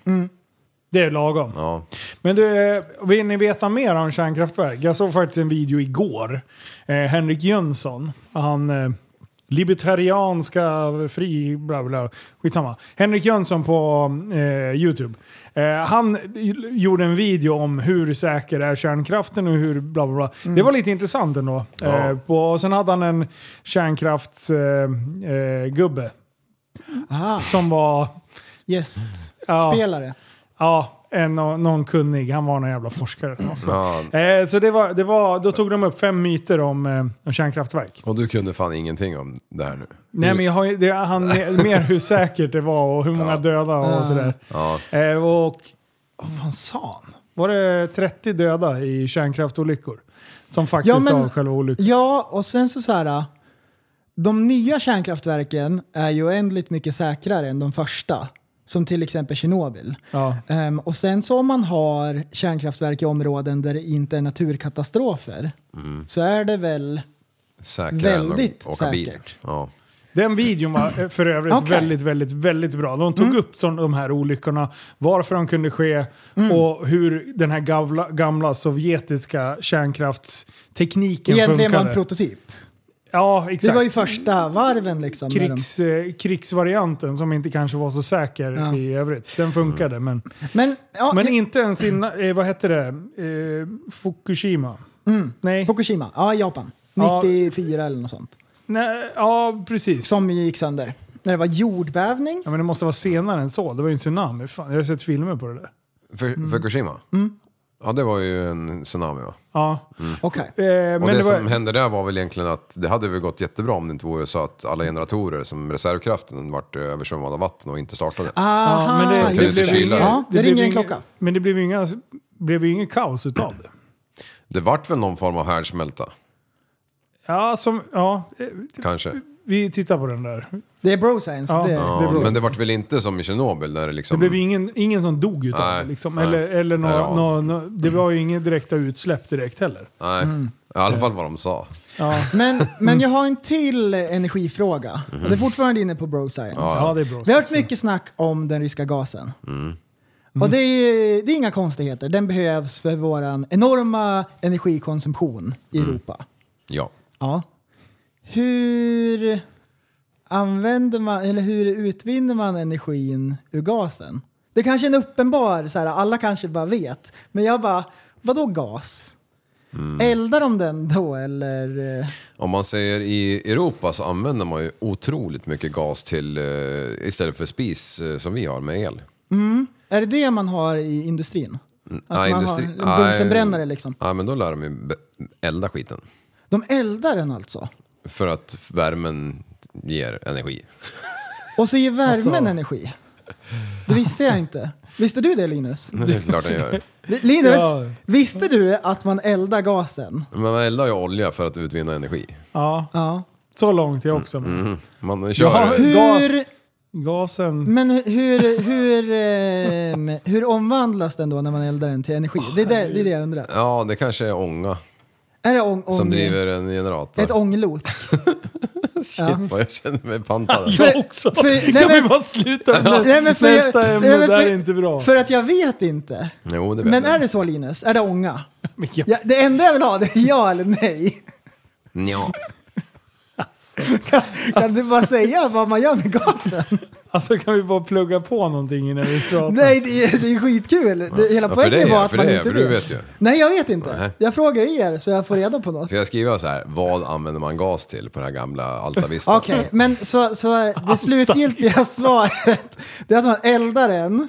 Det är lagom. Ja. Men du, eh, vill ni veta mer om kärnkraftverk? Jag såg faktiskt en video igår. Eh, Henrik Jönsson, han eh, libertarianska, fri, bla bla, skitsamma. Henrik Jönsson på eh, YouTube. Eh, han gjorde en video om hur säker är kärnkraften och hur bla bla bla. Det var lite intressant ändå. Eh, på, och sen hade han en kärnkraftsgubbe. Eh, gubbe Ah, som var... gästspelare. Ja, en, någon kunnig. Han var någon jävla forskare. Ja. Eh, så det var, det var, då tog de upp fem myter om, eh, om kärnkraftverk. Och du kunde fan ingenting om det här nu. Nej men jag har, det, han, mer hur säkert det var och hur många döda och sådär. Ja. Eh, och vad fan sa han? Var det 30 döda i kärnkraftolyckor? Som faktiskt Ja, men- var själva olyckan. Ja, och sen så så här. De nya kärnkraftverken är ju oändligt mycket säkrare än de första. Som till exempel Tjernobyl. Ja. Ehm, och sen så om man har kärnkraftverk i områden där det inte är naturkatastrofer så är det väl Säkrare Väldigt säkert. Ja. Den videon var eh, för övrigt Okej. väldigt, väldigt, väldigt bra. De tog upp sån, de här olyckorna, varför de kunde ske och hur den här gamla, gamla sovjetiska kärnkraftstekniken egentligen var funkade. en prototyp. Ja, exakt. Det var ju första varven liksom. när de- Krigs, eh, krigsvarianten som inte kanske var så säker Ja. i övrigt. Den funkade men, Men, ja, men jag- inte ens innan, eh, vad hette det? Eh, Fukushima? Nej. Fukushima, ja Japan. Ja. 94 eller något sånt. Nej, ja precis. Som gick sönder. När det var jordbävning. Ja, men det måste vara senare än så. Det var ju en tsunami. Fan, jag har sett filmer på det där. För, Fukushima? Ja, det var ju en tsunami va? Ja. Okej. Eh, Och men det, det var, som hände där var väl egentligen att det hade väl gått jättebra om det inte vore så att alla generatorer som reservkraften vart översvämmade av vatten och inte startade. Aha, ja, men det, det, det blev det. Ja, det blev ringer en klocka. Men det blev ju inga, blev inget kaos utav det. Det vart väl någon form av härdsmälta, Ja, som, ja, kanske. Vi tittar på den där. Det är bro science. Ja. Det, Ja, det beror- men det vart väl inte som i Tjernobyl där det liksom... Det blev ingen, ingen som dog utav Nej, det. Liksom. nej. Eller, eller nå, Ja. nå, nå, det var ju inga direkta utsläpp direkt heller. Nej, i alla fall vad de sa. Ja, Men, men jag har en till energifråga. Och det är fortfarande inne på bro science. ja det är bra. Vi har hört mycket snack om den ryska gasen. Mm. Och det är, det är inga konstigheter. Den behövs för vår enorma energikonsumtion i Mm. Europa. Ja. Ja. Hur använder man, eller hur utvinner man energin ur gasen? Det är kanske är en uppenbar, så här, alla kanske bara vet. Men jag bara, vadå gas? Eldar de den då eller? Om man säger i Europa så använder man ju otroligt mycket gas till, eh, istället för spis eh, som vi har med el. Är det det man har i industrin? Att Nej, man industri- har en Bunsenbrännare liksom? Ja, men då lär de ju be- elda skiten. De eldar den alltså? För att värmen ger energi. Och så ger värmen Alltså. energi? Det visste jag inte. Visste du det Linus? Det är klart den gör. Linus, Ja. visste du att man eldar gasen? Men man eldar ju olja för att utvinna energi. Ja, Ja. så långt jag också. med. Mm. Man Ja, kör... hur- Hur, Gasen... Men hur, hur, ehm, hur omvandlas den då när man eldar den till energi? Det är det, det, är det jag undrar. Ja, det kanske är ånga Är det ång, ång, som driver en generator. ett ånglok? Shit vad jag känner mig pantad. Jag också. för- nej, jag vill men- bara sluta. Nej, men för- Nästa ämne, nej, men det här för- är inte bra. För att jag vet inte. Jo, det vet Men jag. är det så Linus? Är det ånga? Men jag- Ja, det enda jag vill ha det är ja eller nej. Nja. Kan, kan du bara säga vad man gör med gasen? Alltså kan vi bara plugga på någonting innan vi pratar? Nej, det är, det är skitkul. Det, hela Ja, poängen dig, var att man dig, inte för du vet ju. Nej, jag vet inte. Nej. Jag frågar er så jag får reda på något. Ska jag skriva så här, vad använder man gas till på det här gamla Alta Vista? Okej, men så, så det slutgiltiga svaret det är att man eldar den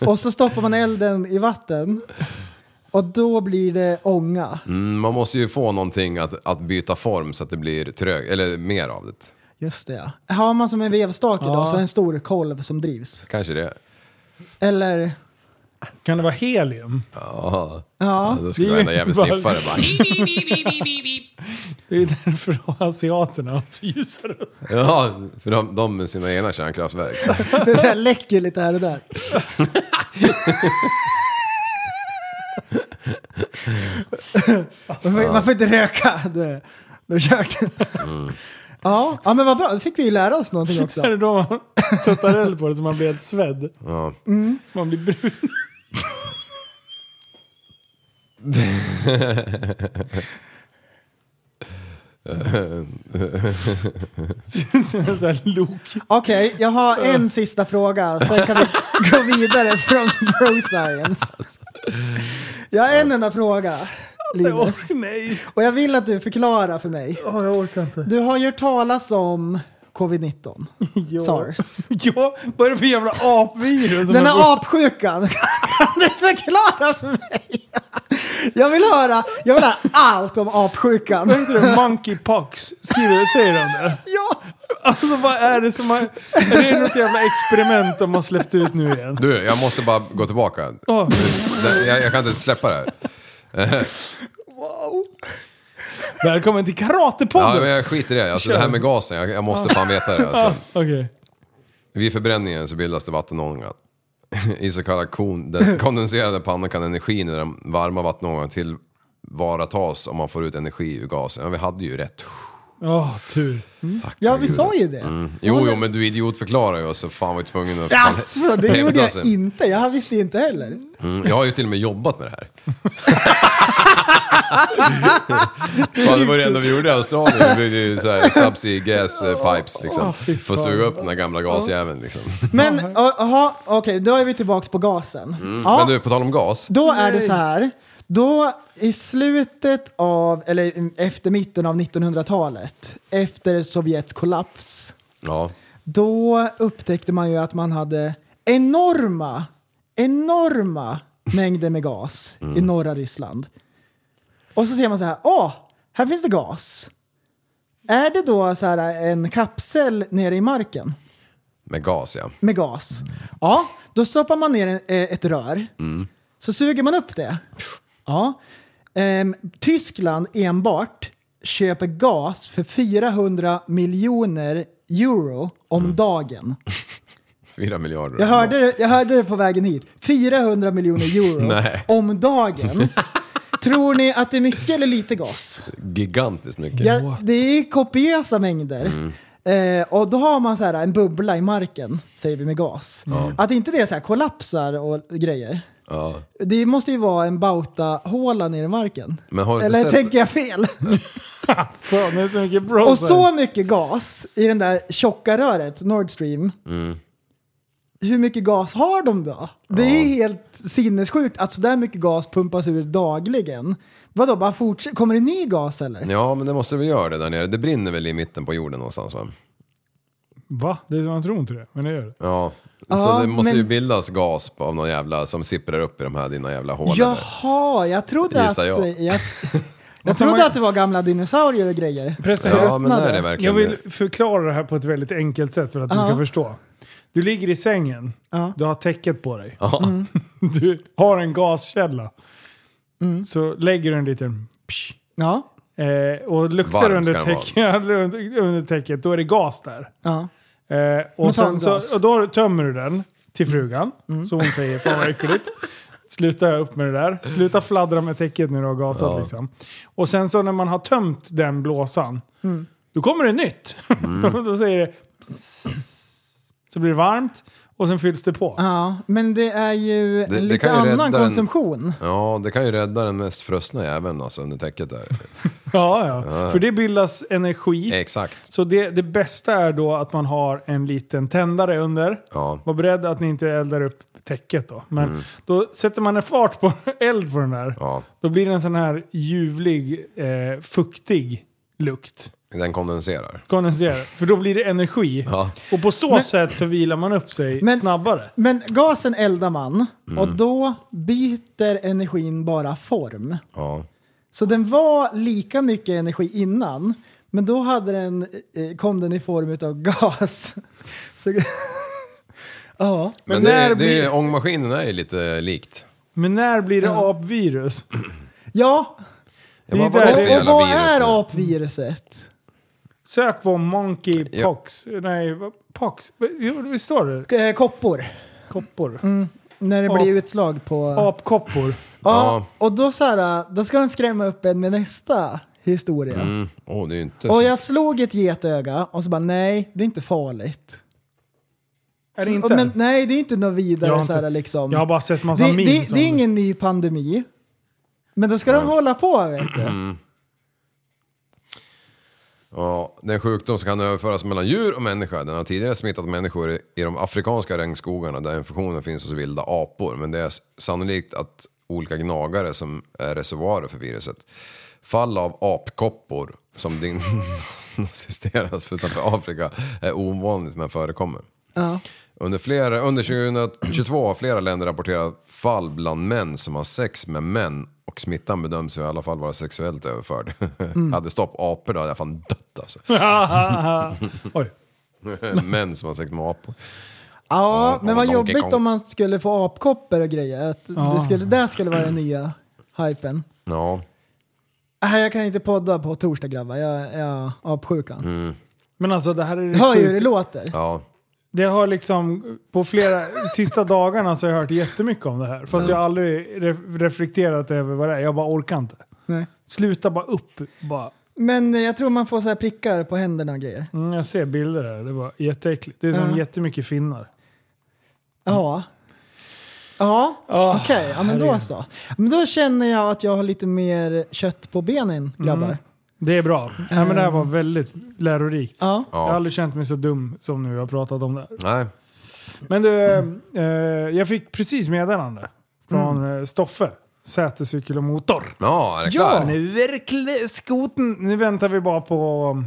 och så stoppar man elden i vatten och då blir det ånga. Mm, man måste ju få någonting att, att byta form så att det blir trög, eller mer av det. Just det ja. Har man som en vevstake då, Ja. så en stor kolv som drivs. Kanske det. Eller, Kan det vara helium? Ja, ja. då skulle Det är varenda jävel sniffa det bara. Det är därför asiaterna har så ljusa röster. Ja, för de, de med sina egna kärnkraftverk. Så. Det är så här läcker lite här och där. man, får, man får inte röka. Det, det är kört. Ja, ja, men vad bra. Då fick vi ju lära oss någonting också. Är det då man tuttar eld på det så man blir helt svedd? Ja. Så man blir brun? Som en sån här lok. Okej, jag har en sista fråga. Sen kan vi gå vidare från bro science. Jag har en enda fråga, Linus. Åh, nej. Och jag vill att du förklarar för mig. Åh, jag orkar inte. Du har ju hört talas om covid-19, Ja. sars. Ja, vad är det för jävla apvirus? Den här apsjukan, kan du förklara för mig? Jag vill höra, jag vill höra allt om apsjukan. Vad heter det? Monkeypox? Skriver, säger de det? Ja. Alltså vad är det som har... Är det något jävla experiment de har släppt ut nu igen? Du, jag måste bara gå tillbaka. Det- Jag, jag kan inte släppa det här. välkommen till Ja, Karatepodden! men jag skiter i det. Alltså, det här med gasen, jag, jag måste fan veta det. Alltså. Okej. Vid förbränningen så bildas det vattenånga. I så kallad kon, den kondenserade pannan kan energin i den varma vattenångan tillvaratas om man får ut energi ur gasen. Ja, vi hade ju rätt. Åh, tur. Tack, Ja, vi sa ju det. Mm. Jo, jo, men du idiotförklarar ju oss så fan var vi tvungen att... Jaså, det gjorde jag inte. Jag visste inte heller. Mm, jag har ju till och med jobbat med det här. Fan, det var det enda vi gjorde i Australien. Vi byggde ju så här subsea gas eh, pipes liksom. fy För att fan. suga upp den här gamla gasjäveln liksom. Men, jaha, okej, då är vi tillbaka på gasen. Mm. Ja, Men du, på tal om gas. då är det så här. Då i slutet av, eller efter mitten av 1900-talet, efter Sovjets kollaps, Ja. då upptäckte man ju att man hade enorma, enorma mängder med gas i norra Ryssland. Och så ser man så här, åh, här finns det gas. Är det då så här en kapsel nere i marken Med gas ja. med gas? Ja, då stoppar man ner en, eh, ett rör. Så suger man upp det. Ja. Ehm, Tyskland enbart köper gas för 400 miljoner euro om dagen. Fyra miljarder. Jag hörde, det, jag hörde det på vägen hit. 400 miljoner euro Nej. om dagen. Tror ni att det är mycket eller lite gas? Gigantiskt mycket. Ja, det är kopiösa mängder. Eh, och då har man så här en bubbla i marken, säger vi med gas. Att inte det så här kollapsar och grejer. Ja. Det måste ju vara en bauta-håla nere i marken. Men har du Eller sett... tänker jag fel? Så, det är så mycket bro och så mycket gas i den där tjocka röret, Nord Stream. Mm. Hur mycket gas har de då? Det är helt sinnessjukt att så där mycket gas pumpas ur dagligen. Vadå, bara fortsätt? Kommer det ny gas eller? Ja, men det måste väl göra det där nere. Det brinner väl i mitten på jorden någonstans va? Va? Det, man tror inte det, men det gör det. Ja. Ja, så det måste ju men- bildas gas av någon jävla som sipprar upp i de här dina jävla hål. Jaha, jag trodde att... Jag. Jag, jag trodde att det var gamla dinosaurier och grejer. Precis. Ja, men ruttnade. är det Jag verkligen vill det? förklara det här på ett väldigt enkelt sätt för att du Ja. ska förstå. Du ligger i sängen, Ja. du har täcket på dig. Ja. Du har en gaskälla. Så lägger du en liten... Psh, Ja, eh, och luktar Varm under, täck, under, under täcket, då är det gas där. Eh, och, sen så, och då tömmer du den till frugan. Så hon säger, fan vad äckligt. Sluta upp med det där. Sluta fladdra med täcket när du har gasat. Ja. Liksom. Och sen så när man har tömt den blåsan, Mm. då kommer det nytt. då säger det så blir det varmt och sen fylls det på. Ja, men det är ju Det- det lite annan den- konsumtion. Ja, det kan ju rädda den mest frösna jäveln alltså under täcket där. Ja, ja. Ja. För det bildas energi. Exakt. Så det, det bästa är då att man har en liten tändare under. Ja. Var beredd att ni inte eldar upp täcket då. Men Mm. då sätter man en fart på eld på den där. Ja, Då blir det en sån här ljuvlig, eh, fuktig lukt. Den kondenserar. Kondenserar. För då blir det energi. Ja. Och på så Men- sätt så vilar man upp sig Men- snabbare. Men gasen eldar man Mm. och då byter energin bara form. Ja. Så den var lika mycket energi innan, men då hade den, eh, kom den i form av gas. Så, ja. Men, Men det, när det, blir- ångmaskinen är ju lite likt. Men när blir det apvirus? ja, Det är bara, där- vad är det för och jävla vad är nu? apviruset? Sök på monkeypox. Nej, vad- pox. Visst står det? Eh, koppor. Koppor. När det Ap- blir utslag på... Apkoppor. Ja, Ja. och då, så här, då ska den skrämma upp en med nästa historia. Mm. Åh, det är inte Och så... jag slog ett getöga och så bara nej, det är inte farligt. Är det Så- inte? Men, nej, det är inte något Jag har vidare inte- så här, liksom. Jag har bara sett massa det, memes det, om det är ingen ny pandemi. Men då ska de hålla på vet du. Mm. Ja, det är en sjukdom som kan överföras mellan djur och människa. Den har tidigare smittat människor i- de afrikanska regnskogarna där infektionen finns hos vilda apor. Men det är sannolikt att olika gnagare som är reservoarer för viruset. Fall av apkoppor som diagnostiseras utanför Afrika är ovanligt men förekommer. Ja. Under, flera, under 2022 har flera länder rapporterat fall bland män som har sex med män och smittan bedöms i alla fall vara sexuellt överförd. Hade stopp apor då hade jag fan dött alltså. Oj. män som har sex med apor. Ja, men vad jobbigt Kong. om man skulle få apkoppor och grejer. Att det, skulle, det skulle vara den nya hypen. Ja, Nej, jag kan inte podda på torsdag grabbar, jag har apsjukan. Men alltså det här är det hör ju hur det låter. ja. Det har liksom, på flera, sista dagarna så har jag hört jättemycket om det här. Fast jag har aldrig re- reflekterat över vad det är. Jag bara orkar inte. Nej. Sluta bara upp. Bara. Men jag tror man får så här prickar på händerna och grejer. Mm, jag ser bilder där. Det var jätteäckligt. Det är som Ja. jättemycket finnar. Ja. Ja, Ah, okej. Ja, men då så. Men då känner jag att jag har lite mer kött på benen, grabbar. Mm. Det är bra. Ja, men det här var väldigt lärorikt. Ja. Jag har aldrig känt mig så dum som nu jag har pratat om det här. Nej. Men du, eh, jag fick precis meddelande från eh, Stoffe. Sätecykel och motor. Ja, är det Ja. klart? Nu är det kl- skoten. Nu väntar vi bara på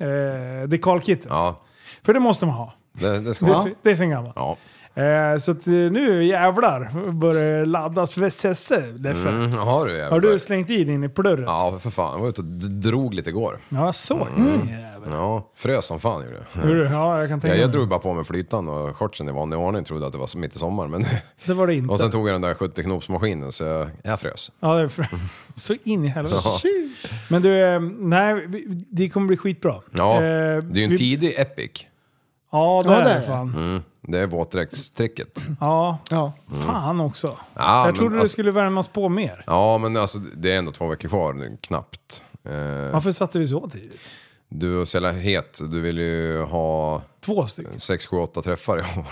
eh, dekalkittet. Ja, För det måste man ha. det, det ska Det, är man. se- det är sen gammalt. Ja. Eh, så att, eh, nu jävlar börjar det laddas för Sesse. Leffe. Mm, har du Har jävlar. du slängt i din i plurret? Ja, för fan. Jag var ute och drog lite igår. Ja, så. Mm. Jävel. Ja, frös som fan gjorde jag. Ja, jag kan tänka Ja, jag drog bara på mig flytan och shortsen i vanlig ordning. Trodde att det var mitt i sommar. Men Det var det inte. och sen tog jag den där 70-knopsmaskinen så jag, jag frös. Ja, det är för... Så in i helvete. Ja. Men du, eh, nej, det kommer bli skitbra. Ja, Eh, det är ju en vi- tidig Epic. Ja, det Ja, är det. fan. Mm, det är våtdräktstricket. Ja, Ja. fan också. Ja, jag men trodde det alltså- skulle värmas på mer. Ja, men alltså det är ändå två veckor kvar, knappt. Eh, Varför satte vi så tidigt? du är så jävla het, du vill ju ha Två stycken. 6, 7, 8 träffar i år.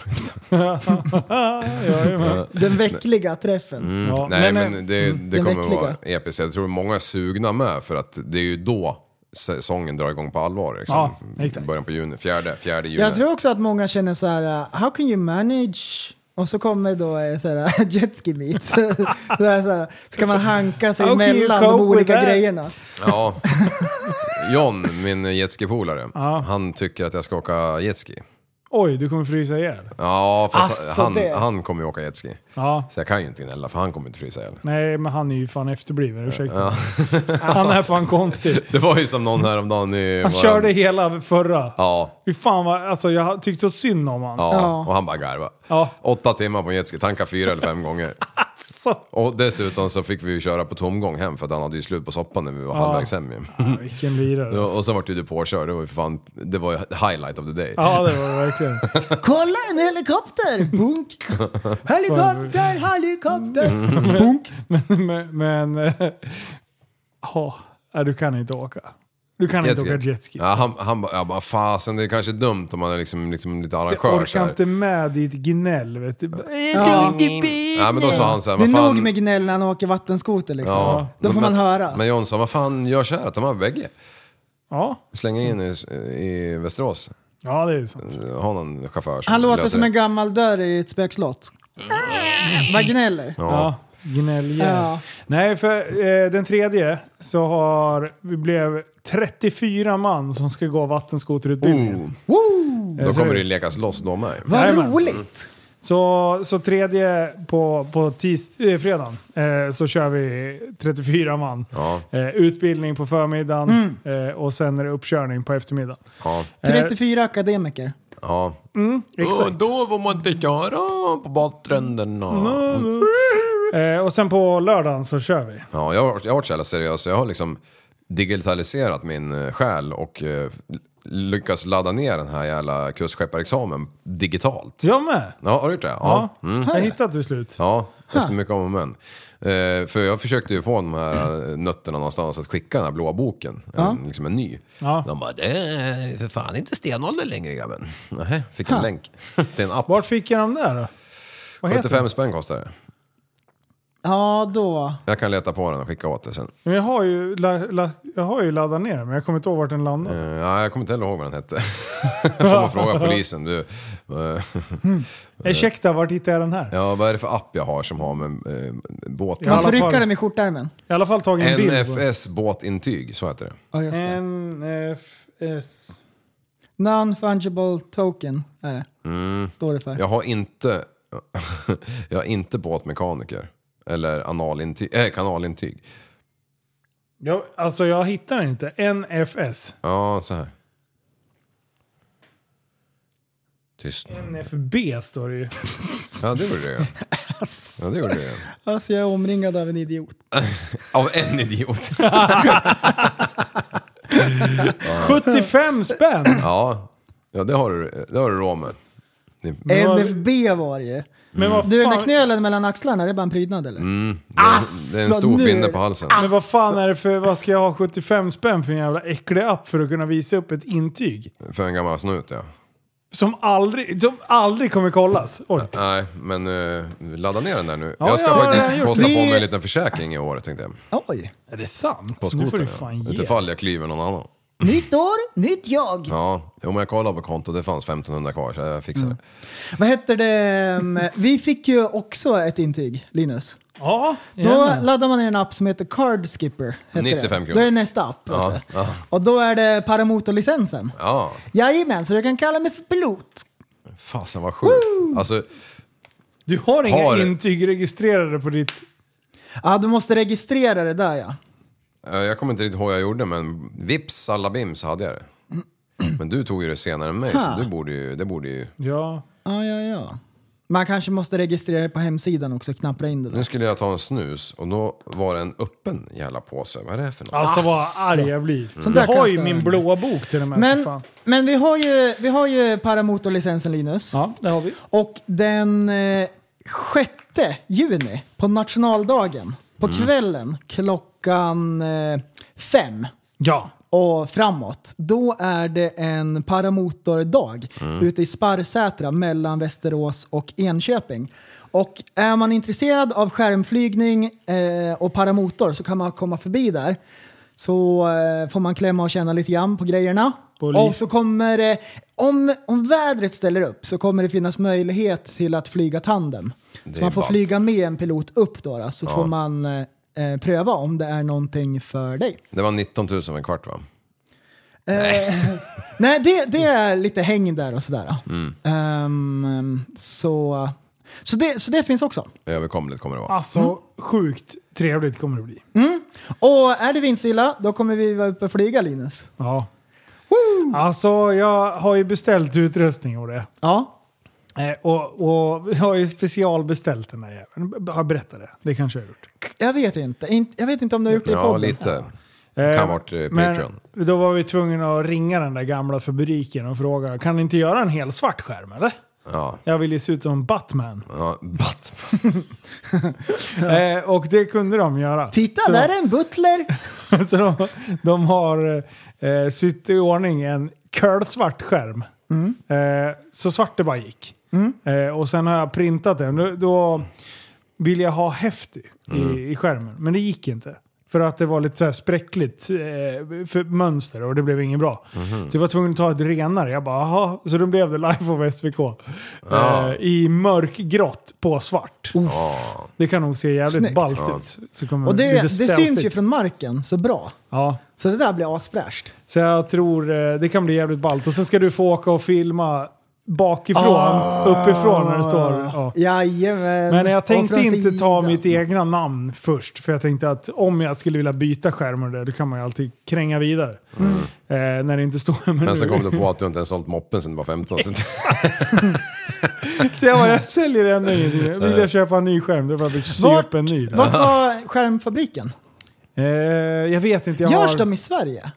Den veckliga träffen. Mm. Ja, Nej men, men, eh, det, det kommer veckliga. vara episkt. Jag tror många är sugna med för att det är ju då säsongen drar igång på allvar. Liksom. Ja, exakt. Början på juni, fjärde, fjärde juni. Jag tror också att många känner så här, uh, how can you manage? Och så kommer då eh, så här, jetski meet. så, här, så, här, så kan man hanka sig mellan de olika grejerna. Ja. John, min jetski-polare, Ja. han tycker att jag ska åka jetski. Oj, du kommer frysa ihjäl. Ja, fast Alltså, han, det- han kommer ju åka jetski. Ja. Så jag kan ju inte gnälla för han kommer inte frysa ihjäl. Nej, men han är ju fan efterbliven. Ursäkta. Ja. Han är fan konstig. Det var ju som någon häromdagen i... Han våran- körde hela förra. Ja, Fy fan vad, alltså jag tyckte så synd om han. ja, Ja. och han bara garva. Ja. Åtta timmar på en jetski, tanka fyra eller fem gånger. Alltså. Och dessutom så fick vi ju köra på tomgång hem för att han hade ju slut på soppan när vi var Ja. halvvägs hem. Ja, vilken lirare. Ja, Och sen vart ju du påkörd, det var ju för fan, det var ju highlight of the day. Ja, det var det verkligen. Kolla en helikopter! Bunk! Helikopter, helikopter! Bunk! Men, men, men ja, du kan inte åka. Du kan inte åka jetski. Ja, han, han bara, jag bara, fasen det är kanske dumt om man är liksom, liksom lite arrangör jag så orkar här. inte med ditt gnäll vet du. Ja. Ja men då sa han så här, Det är fan. nog med gnäll när han åker vattenskoter liksom. Ja, Då får men, man höra. Men Jonsson, vad fan gör så här? Ta med bägge. Ja. Slänger in i, i Västerås. Ja, det är sant. Ha någon chaufför som Han låter som det. en gammal dörr i ett spökslott. Vad gnäller? Ja. Gnälljävel. Ja. Nej, för eh, den tredje så har vi blev 34 man som ska gå vattenskoterutbildningen. Eh, Då så- kommer det lekas loss då med. Vad Jajamän. roligt! Så, så tredje på, på tis, eh, fredagen eh, så kör vi 34 man. Ja, Eh, utbildning på förmiddagen Mm. eh, och sen är det uppkörning på eftermiddagen. ja, 34 akademiker. ja. Exakt. då får man inte köra på badstränderna. Eh, och sen på lördagen så kör vi. Ja, jag har, jag har varit så jävla seriös. Jag har liksom digitaliserat min eh, själ och eh, lyckats ladda ner den här jävla kustskepparexamen digitalt. Jag med! Ja, har du gjort det? Ja, Mm. jag hittat till slut. Ja, efter mycket om och men. Eh, för jag försökte ju få de här eh, nötterna någonstans att skicka den här blåa boken. En, liksom en ny. Ja. De bara, det är för fan inte stenålder längre grabben. Nej, fick en länk till en app. Vart fick jag dem där då? Vad heter 75 det? spänn kostar det. Ja, då. Jag kan leta på den och skicka åt dig sen. Men jag har ju, la, la, jag har ju laddat ner den, men jag kommer inte ihåg vart den landade. Eh, ja, jag kommer inte heller ihåg vad den hette. Får man fråga polisen. Du, eh, Ursäkta, vart hittade jag den här? ja, vad är det för app jag har som har med eh, båt? Ja, Man får rycka den i skjortärmen. I alla fall tagit en bild. NFS båtintyg, så heter det. Ja, just det. NFS... Non-fungible token är det. Mm. Står det för. Jag har inte, jag har inte båtmekaniker. Eller analintyg, äh, kanalintyg. Jag, alltså jag hittar den inte. NFS. Ja, så här. Tyst nu. NFB står det ju. Ja, det gjorde det ju. Ja, det gjorde det ju. Alltså jag är omringad av en idiot. Av en idiot. 75 spänn! Ja, ja det har du, det har du råd med. Det, NFB var det ju. Men vad Du, den där fan, knölen mellan axlarna, det är bara en prydnad eller? mm, det, är, det är en stor nu- finne på halsen. men vad fan är det för, vad ska jag ha 75 spänn för en jävla äcklig app för att kunna visa upp ett intyg? För en gammal snut ja. Som aldrig, som aldrig kommer kollas. Oj. Nej, men uh, ladda ner den där nu. Ja, jag ska ja, har faktiskt gjort. kosta på Vi- mig en liten försäkring i år tänkte jag. Oj. Är det sant? På nu får skotern du ja. fan ge. Utifall jag klyver någon annan. Nytt år, nytt jag. Ja, men jag kollade på kontot, det fanns 1500 kvar så jag fixade Mm. det. Vad heter det? um, Vi fick ju också ett intyg, Linus. Ja, Då gärna. laddar man ner en app som heter Card Skipper. Heter 95 det. kronor. Då är det nästa app. Ja, du. ja. Och då är det paramotorlicensen. Ja, Jajamän, så du kan kalla mig för pilot. fasen vad sjukt. Alltså, Du har inga Har- intyg registrerade på ditt... Ja, du måste registrera det där ja. Eh, jag kommer inte riktigt ihåg vad jag gjorde men vips alla bim så hade jag det. Men du tog ju det senare än mig Ha. så du borde ju, det borde ju... Ja. Ja, ja, ja. Man kanske måste registrera det på hemsidan också, knappra in det Nu där. skulle jag ta en snus och då var det en öppen jävla påse. Vad är det för något? Alltså vad arg jag blir. Sånt Jag har ju min blåa bok till och med. för Men, fan. men vi har ju, vi har ju paramotorlicensen Linus. Ja, det har vi. Och den eh, 6 juni, på nationaldagen, på Mm. kvällen klockan eh, fem Ja. och framåt, då är det en paramotordag Mm. ute i Sparrsätra mellan Västerås och Enköping. Och är man intresserad av skärmflygning eh, och paramotor så kan man komma förbi där. Så eh, får man klämma och känna lite grann på grejerna. På. Och så kommer det, om, om vädret ställer upp så kommer det finnas möjlighet till att flyga tandem. Så man får ballt. flyga med en pilot upp då, då så Ja. får man eh, eh, pröva om det är någonting för dig. Det var 19 000 för en kvart va? Nej, Nej det, det är lite häng där och sådär. Mm. Ehm, så, så, det, så det finns också. Överkomligt kommer det vara. Alltså sjukt trevligt kommer det bli. Och är det vindstilla, då kommer vi vara uppe och flyga Linus. Ja. Alltså jag har ju beställt utrustning och det. Ja. Eh, och, och vi har ju specialbeställt den där jäveln. Har jag berättat det? Det kanske jag har gjort. Jag vet inte. In, jag vet inte om du har gjort det i Ja, podden. lite. Eh, Kan ha varit eh, Men Patreon. då var vi tvungna att ringa den där gamla fabriken och fråga, kan ni inte göra en hel svart skärm eller? Ja. Jag vill ju se ut som Batman. Ja, Bat. Eh, och det kunde de göra. Titta, Så- där är en butler! Så de, de har eh, sytt i ordning en curlsvart skärm. Mm. Eh, så svart det bara gick. Eh, och sen har jag printat den. Då, då vill jag ha häft i, Mm. i, skärmen. Men det gick inte. För att det var lite så här spräckligt eh, för mönster och det blev inget bra. Mhm. Så jag var tvungen att ta ett renare. Jag bara, aha. Så då blev det Life of SVK. Ja. Eh, I mörkgrått på svart. Det kan nog se jävligt Snyggt. ballt Ja. ut. Kommer Och det, det syns ju från marken så bra. Ja. Så det där blir asfräscht. Så jag tror eh, det kan bli jävligt ballt. Och sen ska du få åka och filma bakifrån, Ah. uppifrån när det står... Ja. Jajamän. Men jag tänkte inte ta mitt egna namn först. För jag tänkte att om jag skulle vilja byta skärm och det, då kan man ju alltid kränga vidare. Eh, när det inte står... Men, Men nu- kom du på att du inte ens sålt moppen sen du var 15. Så Så jag bara, jag säljer den nu. Vill jag köpa en ny skärm, då får jag köpa en ny. Vart var skärmfabriken? Eh, jag vet inte. Jag Görs har... de i Sverige?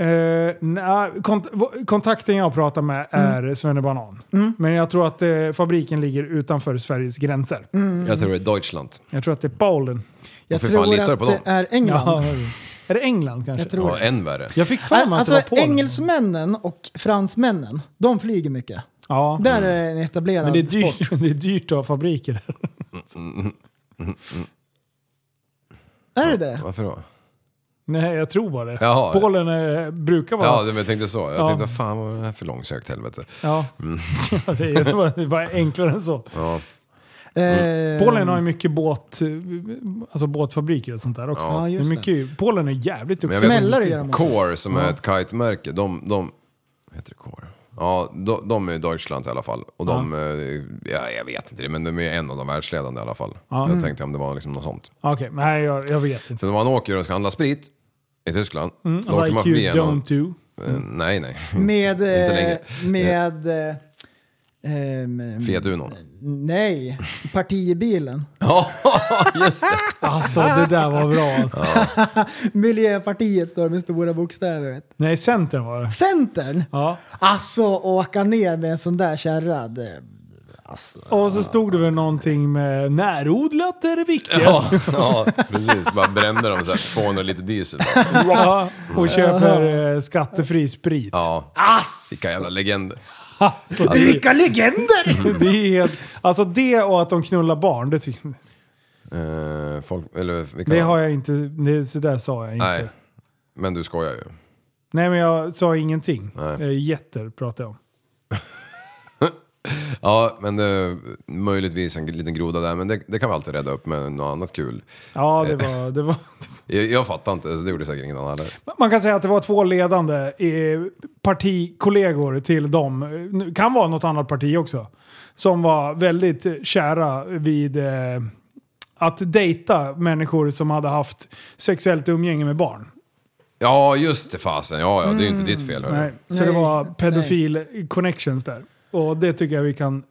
Eh, kont kontakten jag pratar med är Svennebanan. Men jag tror att eh, fabriken ligger utanför Sveriges gränser. jag tror det är Deutschland. Jag tror att det är Polen. Jag tror fan, att på det är England. Ja, är det England kanske? Jag tror Ja, än värre. Jag fick för mig att Alltså det var Polen. engelsmännen och fransmännen, de flyger mycket. Ja. Där är det en etablerad Men det är, dyrt, sport. det är dyrt att ha fabriker där. Är det det? Varför då? Nej, jag tror bara det. Jaha. Polen eh, brukar vara... Ja, det- jag tänkte så. Jag Ja. tänkte, vad fan vad är det här för långsökt helvete? Ja. det, är, det var- det var enklare än så. Ja. Eh, Polen har ju mycket båt, alltså båtfabriker och sånt där också. Ja, är just det. mycket, Polen är jävligt Men duktiga. Smällare gör de också. Core som är ett kite-märke, de, de... Heter det Core? Ja, de, de är i Deutschland i alla fall. Och de, eh, ja, jag vet inte det, men de är en av de världsledande i alla fall. Ja. Jag tänkte om det var liksom något sånt. Okej, nej jag, jag vet inte. För när man åker och ska handla sprit i Tyskland, Mm, då like you en av- don't do. Eh, Nej, nej. Med... Inte eh. Med... eh, ehm, Fiat Uno. Nej, partibilen. Ja, just det. Alltså det där var bra alltså. Miljöpartiet står med stora bokstäver. vet. Nej, Centern var det. Centern? Ja. Alltså åka ner med en sån där kärra. Alltså. Och så stod det väl någonting med närodlat är det Ja, viktigaste. ja, precis. Bara brände de så här 200 liter diesel. Ja, och köper eh, skattefri sprit. Ja, Ass! vilka jävla legender. Alltså, det, Vilka legender! det är helt, alltså det och att de knullar barn, det, tycker, Eh, folk, eller vilka det har jag inte, det, så där sa jag inte. Nej, Nej. men du skojar ju. men jag sa ingenting. Nej. Eh, Jätter pratade jag om. Ja, men det, möjligtvis en liten groda där, men det, det kan vi alltid rädda upp med något annat kul. Ja, det var, det var... Jag, jag fattar inte, så det gjorde säkert ingen annan heller. Man kan säga att det var två ledande eh, partikollegor till dem. Kan vara något annat parti också. Som var väldigt eh, kära vid eh, att dejta människor som hade haft sexuellt umgänge med barn. Ja, just det fasen. Ja, ja, det är ju inte ditt fel. hörru. Nej. Så det var pedofil connections där. Och det tycker jag vi kan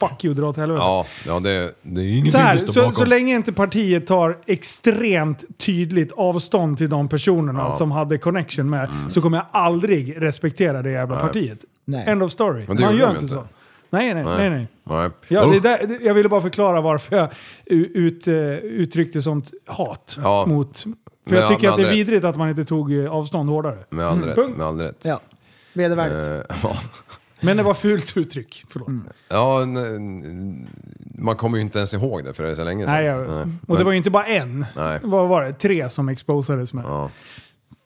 fuck you dra åt helvete. Ja, ja det, det är ingenting Så, här, så, bakom. så länge inte partiet tar extremt tydligt avstånd till de personerna Ja. Mm. som hade connection med så kommer jag aldrig respektera det jävla Nej. partiet. Nej. End of story. Men det Man gör inte inte. så. Nej, nej, nej. nej. Nej. Ja, det där, jag ville bara förklara varför jag ut, eh, uttryckte sånt hat Ja. mot... För Men jag ja, tycker med att det är all rätt. vidrigt att man inte tog eh, avstånd hårdare. Med all rätt, Punkt. med all rätt. Ja, vedervärdigt. Eh, ja. Men det var fult uttryck. Förlåt. Ja, n- n- man kommer ju inte ens ihåg det för det är så länge sedan. Nej, jag, Nej. och det var ju inte bara en. Nej. Vad var det? Tre som exposades med. Ja,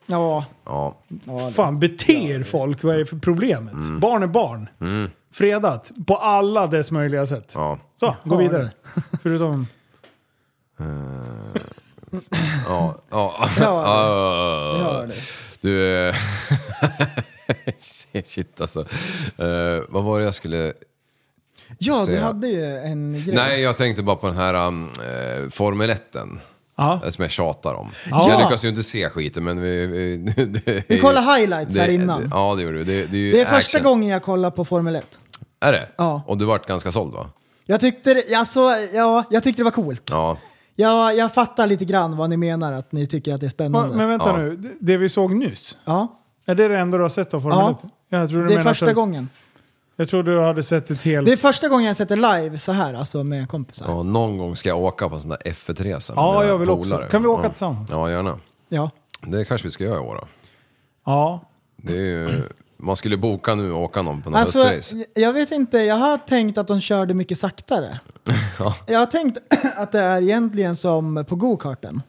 Ja, ja. ja, Fan, bete er folk. Vad är det för problemet? Mm. Barn är barn. Fredat. På alla dess möjliga sätt. ja. Så, gå Ja, vidare. Förutom... Ja, ja. Ja, Ja, hör det. Du... eh, Shit alltså. Eh, vad var det jag skulle... ja du hade ju en grej. Nej, jag tänkte bara på den här um, eh, Formel 1 Ja. som jag tjatar om. Ja. Jag lyckas ju inte se skiten men vi... Vi, det, Vi kollade highlights det, här innan. Det, ja, det gjorde vi. Det, det är ju Det är första action. gången jag kollar på Formel 1. Är det? Ja. Och du vart ganska såld va? Jag tyckte, det- alltså, ja, jag tyckte det var coolt. Ja. Jag, jag fattar lite grann vad ni menar, att ni tycker att det är spännande. Men vänta Ja. nu, det- det vi såg nyss. Ja, Är det det enda du har sett av Formel Ja. 1? Jag tror du det är menar första att- gången. Jag trodde du hade sett ett helt... Det är första gången jag sett det live så här, alltså med kompisar. ja. Någon gång ska jag åka på en sån där F1-resa med Ja, mina jag vill också. Kan vi åka ja. tillsammans? Ja, gärna. Ja. Det kanske vi ska göra i år då. Ja. Det är ju, man skulle boka nu och åka någon på någon Alltså, höstrace. jag- jag vet inte, jag har tänkt att de körde mycket saktare. Ja. Jag har tänkt att det är egentligen som på go-karten.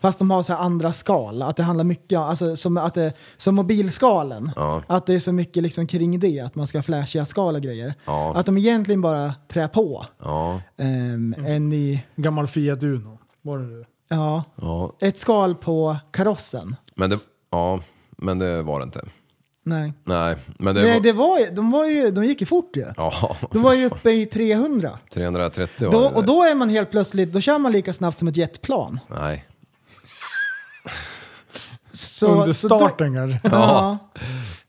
Fast de har så här andra skal, att det handlar mycket om, alltså som, att det, som mobilskalen. Ja. Att det är så mycket liksom kring det, att man ska ha flashiga skal och grejer. Ja. Att de egentligen bara trär på. Ja, Um, en i, Gammal Fiat Uno. Var det du? ja, ja. ett skal på karossen. Men det, ja, men det var det inte. Nej. Nej, men det Nej, var... det var, ju- de, var ju, de gick ju fort ju. Ja, De var ju uppe i 300. 330 var Då, det. och då är man helt plötsligt, då kör man lika snabbt som ett jetplan. Nej. Så, Under så då- starten kanske. Ja.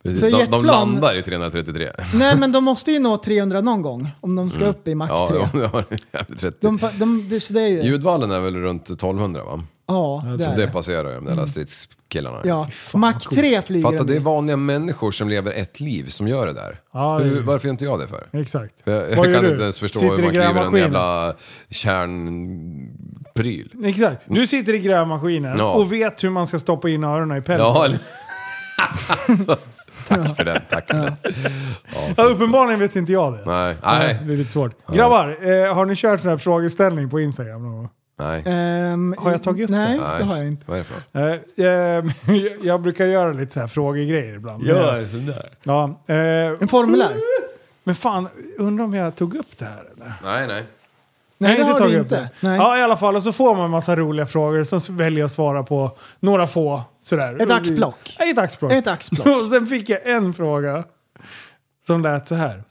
Precis. För De, de jetplan- landar i 333. Nej men de måste ju nå 300 någon gång om de ska upp i Mach 3. Mm. Ja, ja, det var jävligt 30. De, de, det, så det är ju... Ljudvallen är väl runt 1200 va? ja, det Så är det det. passerar ju de där stridskillarna. Ja, Mach 3 flyger Fatta, de det är i. vanliga människor som lever ett liv som gör det där. Ja, det är- Hur, varför gör inte jag det för? Exakt. För jag, Vad jag gör kan du? inte ens förstå Sitter hur i man kliver en grävmaskinen? jävla kärnpryl. Exakt. Du sitter i grävmaskinen Ja. och vet hur man ska stoppa in öronen i pälsen. Ja, eller- alltså, tack för den, tack för den. Ja, uppenbarligen vet inte jag det. Nej, nej, Det är lite svårt. Grabbar, eh, har ni kört den här frågeställning på Instagram någon gång? nej. Ehm, Har jag tagit upp nej, det? Nej, det har jag inte. Vad är det för något? Eh, eh, jag brukar göra lite så här frågegrejer ibland. sån där. Ja, eh, En formulär? men fan, undrar om jag tog upp det här eller? Nej, nej. Nej, det har du inte. det. Nej. Ja, i alla fall. Och så får man en massa roliga frågor. Sen väljer jag att svara på några få. Sådär. Ett axplock. Ett axplock. Ett axplock. och sen fick jag en fråga som lät så här.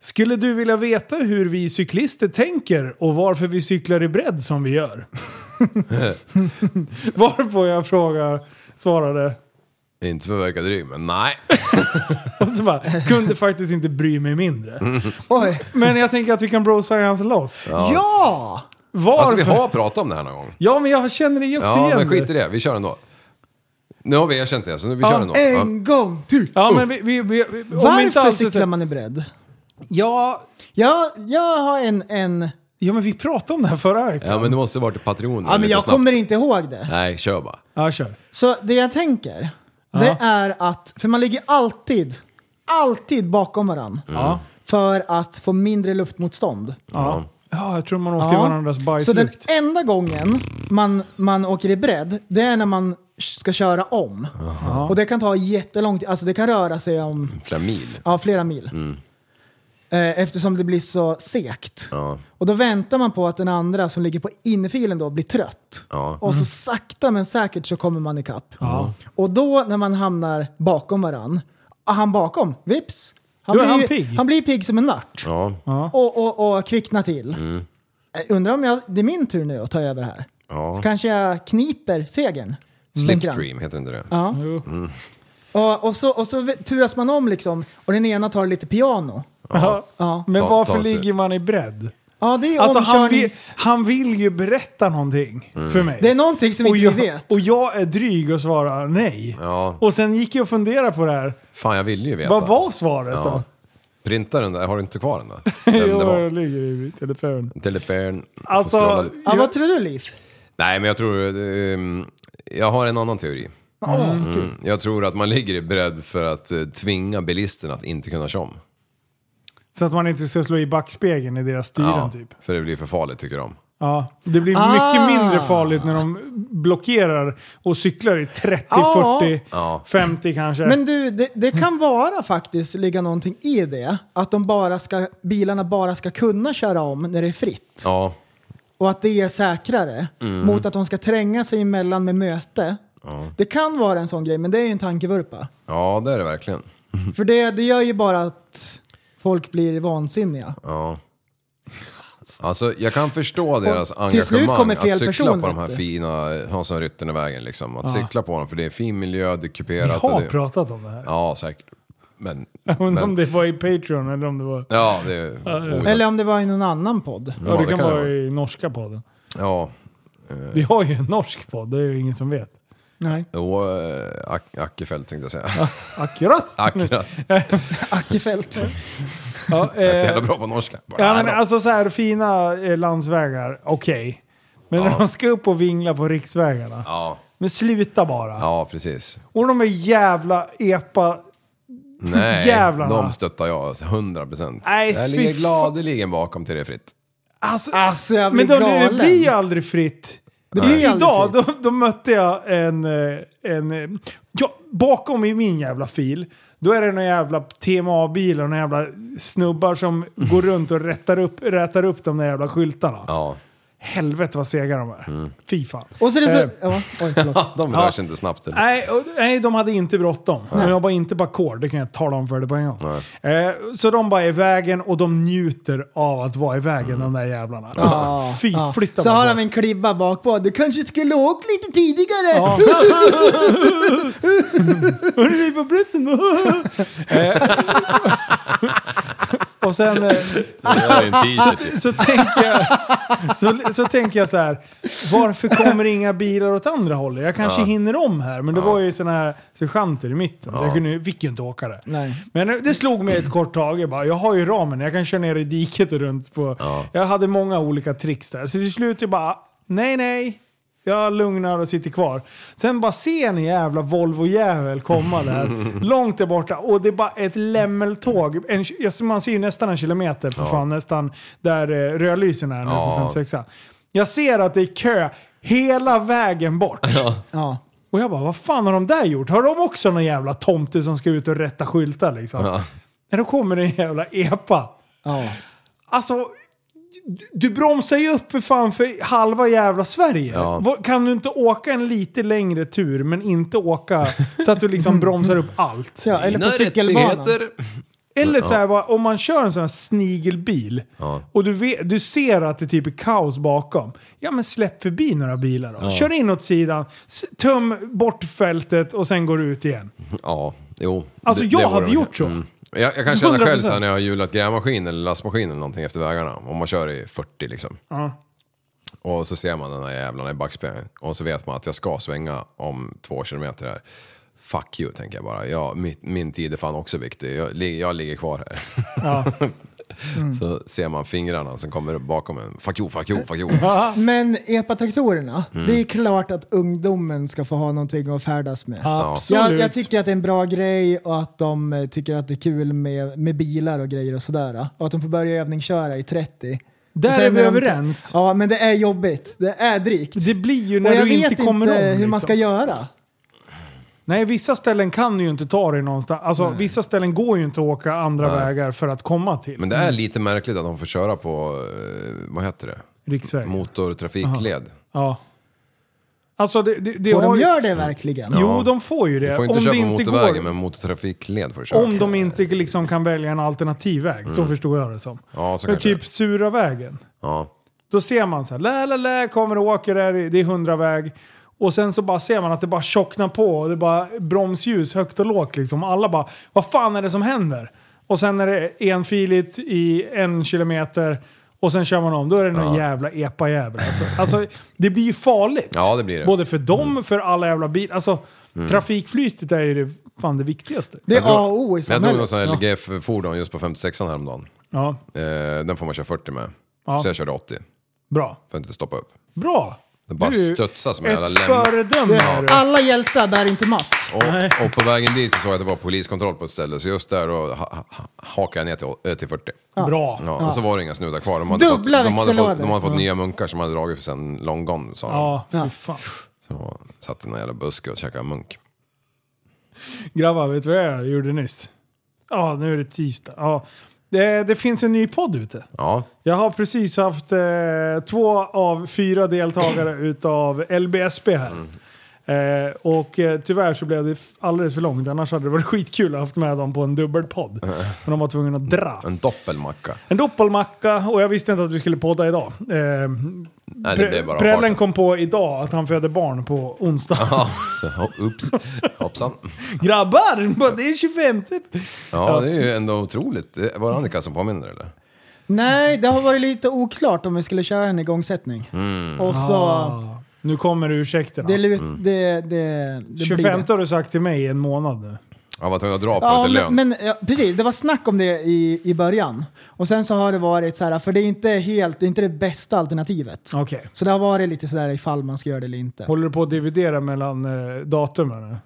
Skulle du vilja veta hur vi cyklister tänker och varför vi cyklar i bredd som vi gör? Varpå jag frågar, svarade Inte för att verka dryg, men nej. och så bara, kunde faktiskt inte bry mig mindre. Oj. Men jag tänker att vi kan bro science loss. Ja. Ja! Varför? Alltså vi har pratat om det här någon gång. Ja, men jag känner det också Ja, igen. men skit i det. Vi kör ändå. Nu har vi erkänt det, så nu vi Ja, kör ändå. Ja. En gång till! Ja, men vi, vi, vi, vi, om inte Varför alls- cyklar man i bredd? Ja, Ja, jag har en... en ja, men vi pratade om det här förra veckan. Ja, men det måste varit Patreon. ja, men jag snabbt. kommer inte ihåg det. Nej, kör bara. Ja, kör. Så det jag tänker, det är att, för man ligger alltid, alltid bakom varandra. Ja. För att få mindre luftmotstånd. Ja. ja, jag tror man åkte i varandras Så den bajslukt. enda gången man, man åker i bredd, det är när man ska köra om. Och det kan ta jättelång tid, alltså det kan röra sig om Flera mil. ja, flera mil. Eh, eftersom det blir så segt. Ja, Och då väntar man på att den andra som ligger på infilen då blir trött. ja. Och så sakta men säkert så kommer man ikapp. Och då när man hamnar bakom varann, ah, han bakom, vips. Han Då blir, han pigg. han blir pigg som en mört. Ja, Och, och, och kvicknar till. Eh, Undrar om jag, det är min tur nu att ta över här. ja. Kanske jag kniper segern. Slipstream, heter inte det? Ja. Och, och, så, och så turas man om liksom. Och den ena tar lite piano. Ja. Ja, Men Ta- varför ta sig. ligger man i bredd? ja det är Alltså han vill, omkörnings... han vill ju berätta någonting för mig. Det är någonting som och inte jag, vi vet. Och jag är dryg och svarar nej. Ja. Och sen gick jag och funderade på det här. Fan, jag ville ju veta. Vad var svaret Ja. då? Printa den där, har du inte kvar den det Jo, var? jag ligger i telefon. Telefon. Får Alltså, scrolla lite. Ja, vad tror du Liv? Nej, men jag tror... ehm, jag har en annan teori. Mm. Jag tror att man ligger i bredd för att eh, tvinga bilisterna att inte kunna köra om. Så att man inte ska slå i backspegeln i deras styren Ja, typ. för det blir för farligt tycker de. Ja, det blir Ah. mycket mindre farligt när de blockerar och cyklar i 30, Ja. 40, Ja. 50 kanske. Men du, det, det kan vara faktiskt ligga någonting i det. Att de bara ska, bilarna bara ska kunna köra om när det är fritt. Ja, Och att det är säkrare. Mm. Mot att de ska tränga sig emellan med möte. Det kan vara en sån grej, men det är ju en tankevurpa. ja det är det verkligen. För det, det gör ju bara att folk blir vansinniga. Ja. Alltså jag kan förstå deras slut engagemang att cykla person, på de här fina Hans och Ryttern i vägen liksom. Att cykla på dem för det är fin miljö, det är Vi kuperat. har och det... pratat om det här. Ja, säkert. Men, undrar om men det var i Patreon eller om det var... ja, det är Ja, ja. Eller om det var i någon annan podd. Ja, det, det kan kan vara vara. i norska podden. Ja. Vi har ju en norsk podd, det är ju ingen som vet. Nej. Jo, äh, Ak- Ackefelt tänkte jag säga. Akkurat! Akkurat. Ackefelt. Ja, Jag är så eh, jävla bra på norska. Bara, Ja men då. alltså så här fina eh, landsvägar, okej. Men när de ska upp och vingla på riksvägarna. Ja, Men sluta bara. ja, precis. Och de är jävla epa... Nej, Jävlarna. de stöttar jag 100 procent. Nej, Jag fy ligger gladeligen bakom till det fritt. Alltså, Alltså jag blir men de, det blir ju aldrig fritt. Idag då, då mötte jag en... eh, en eh, ja, bakom i min jävla fil, då är det några jävla TMA-bilar och några jävla snubbar som går runt och rättar upp, rätar upp de där jävla skyltarna. Ja, Helvete vad sega de är. Fy fan. Och så är det Eh, så... Ja, oj, de rör sig inte snabbt. Eller? Nej, och, nej, de hade inte bråttom. De jobbar inte på ackord, det kan jag tala om för dig på en gång. Eh, så de bara är i vägen och de njuter av att vara i vägen, de där jävlarna. Ja, Fy, ja. flytta Så har de en klibba bak på. Du kanske skulle åkt lite tidigare. Ja. Hörni, vad berättar Och sen... Eh, så, så, tänker jag, så, så tänker jag så här. Varför kommer inga bilar åt andra hållet? Jag kanske Ja. hinner om här, men det var ju såna här sergeanter i mitten. Så jag kunde, fick ju inte åka det. Nej. Men det slog mig ett kort tag. Jag, bara, jag har ju ramen, jag kan köra ner i diket och runt på... Ja. Jag hade många olika tricks där. Så till slut jag bara, nej nej. Jag lugnar och sitter kvar. Sen bara ser en jävla Volvo-jävel komma där. långt där borta. Och det är bara ett lämmeltåg. En, jag- man ser ju nästan en kilometer för fan. Nästan där eh, rödlysen är nu Ja. på 56 Jag ser att det är kö hela vägen bort. Ja. Och jag bara, vad fan har de där gjort? Har de också någon jävla tomte som ska ut och rätta skyltar liksom? Ja. När då kommer en jävla epa. Ja. Alltså, du bromsar ju upp för fan för halva jävla Sverige. Ja. Kan du inte åka en lite längre tur men inte åka så att du liksom bromsar upp allt? ja, eller på cykelbanan. Eller så här, om man kör en sån här snigelbil Ja. och du, vet, du ser att det typ är kaos bakom. Ja men släpp förbi några bilar då. Kör in åt sidan, töm bort fältet och sen går du ut igen. Ja, jo. Alltså, jag vore hade gjort så. Jag, jag kan känna själv 100%. så här när jag har hjulat grävmaskin eller lastmaskin eller någonting efter vägarna. Om man kör i 40 liksom. Ja. Och så ser man den här jävlarna i backspegeln. Och så vet man att jag ska svänga om två kilometer här. Fuck you, tänker jag bara. Ja, mitt, min tid är fan också viktig. Jag, jag ligger kvar här. Ja. Så ser man fingrarna som kommer bakom en. Fuck you, fuck you, fuck you. Men epatraktorerna, Mm. det är klart att ungdomen ska få ha någonting att färdas med. Absolut. Jag, jag tycker att det är en bra grej och att de eh, tycker att det är kul med, med bilar och grejer och sådär. Och att de får börja övningsköra i 30. Där är vi överens. Ja, men det är jobbigt. Det är drygt. Det blir ju när jag du vet inte kommer om. hur liksom. man ska göra. Nej, vissa ställen kan du ju inte ta dig någonstans. Alltså, vissa ställen går ju inte att åka andra Nej. vägar för att komma till. Men det är lite märkligt att de får köra på, eh, vad heter det? Riksväg. Motortrafikled. Ja. Alltså det, det, det Får har de ju- det verkligen? Jo, de får ju det. Du får inte om köra det på inte motorvägen går, men motortrafikled får du köra. Om de inte liksom kan välja en alternativ väg. Så förstår jag det som. Ja, så Men typ Sura vägen. Ja. Då ser man så här, lä, lä, lä, kommer och åker där, det är 100 väg. Och sen så bara ser man att det bara tjocknar på. och Det är bara bromsljus högt och lågt liksom. Alla bara, vad fan är det som händer? Och sen är det enfiligt i en kilometer. Och sen kör man om. Då är det någon jävla epa-jävel. Alltså, alltså, det blir ju farligt. Ja, det blir det. Mm. Både för dem, för alla jävla bilar. Alltså, trafikflytet är ju det, fan det viktigaste. Det är A och O i Men jag drog någon samhället. sån här LGF-fordon just på 56an häromdagen. Ja, Eh, den får man köra 40 med. Ja. Så jag körde 80. bra. För att inte stoppa upp. Bra! Det bara Du studsar som en Ett jävla läm. föredöme är du. Alla hjältar bär inte mask. Och, och på vägen dit så såg jag att det var poliskontroll på ett ställe. Så just där då ha, ha, hakade jag ner till, eh, till 40. Bra! Ja, Och så var det inga snudar kvar. De hade, Dubbla fått, de hade, fått, växellådor. de hade fått nya munkar som hade dragit för sen long gone, sa de. Ja, fy fan. Så satt i någon jävla buske och käkade munk. Grabbar, vet du vad jag gjorde nyss? Ja, nu är det tisdag. Ja. Det, det finns en ny podd ute. Ja, Jag har precis haft eh, två av fyra deltagare utav LBSB här. Eh, och eh, tyvärr så blev det alldeles för långt. Annars hade det varit skitkul att ha haft med dem på en dubbelpodd. Men de var tvungna att dra. En doppelmacka. En doppelmacka och jag visste inte att vi skulle podda idag. Eh, Nej, det blev bara Prällen kom på idag att han föder barn på onsdag. Ja, så, ups. Hoppsan. Grabbar! Det är 25! Ja, det är ju ändå otroligt. Var det Annika som påminner eller? Nej, det har varit lite oklart om vi skulle köra en igångsättning. Mm. Och så... Ah, nu kommer ursäkterna. Det, lut- det, det, det 25 blir det. har du sagt till mig i en månad nu. Jag var tvungen att dra på Ja, lite lön. men, ja, precis. Det var snack om det i, i början. Och sen så har det varit så här, för det är inte helt, det är inte det bästa alternativet. Okej. Så det har varit lite sådär ifall man ska göra det eller inte. Håller du på att dividera mellan eh, datumen? nu?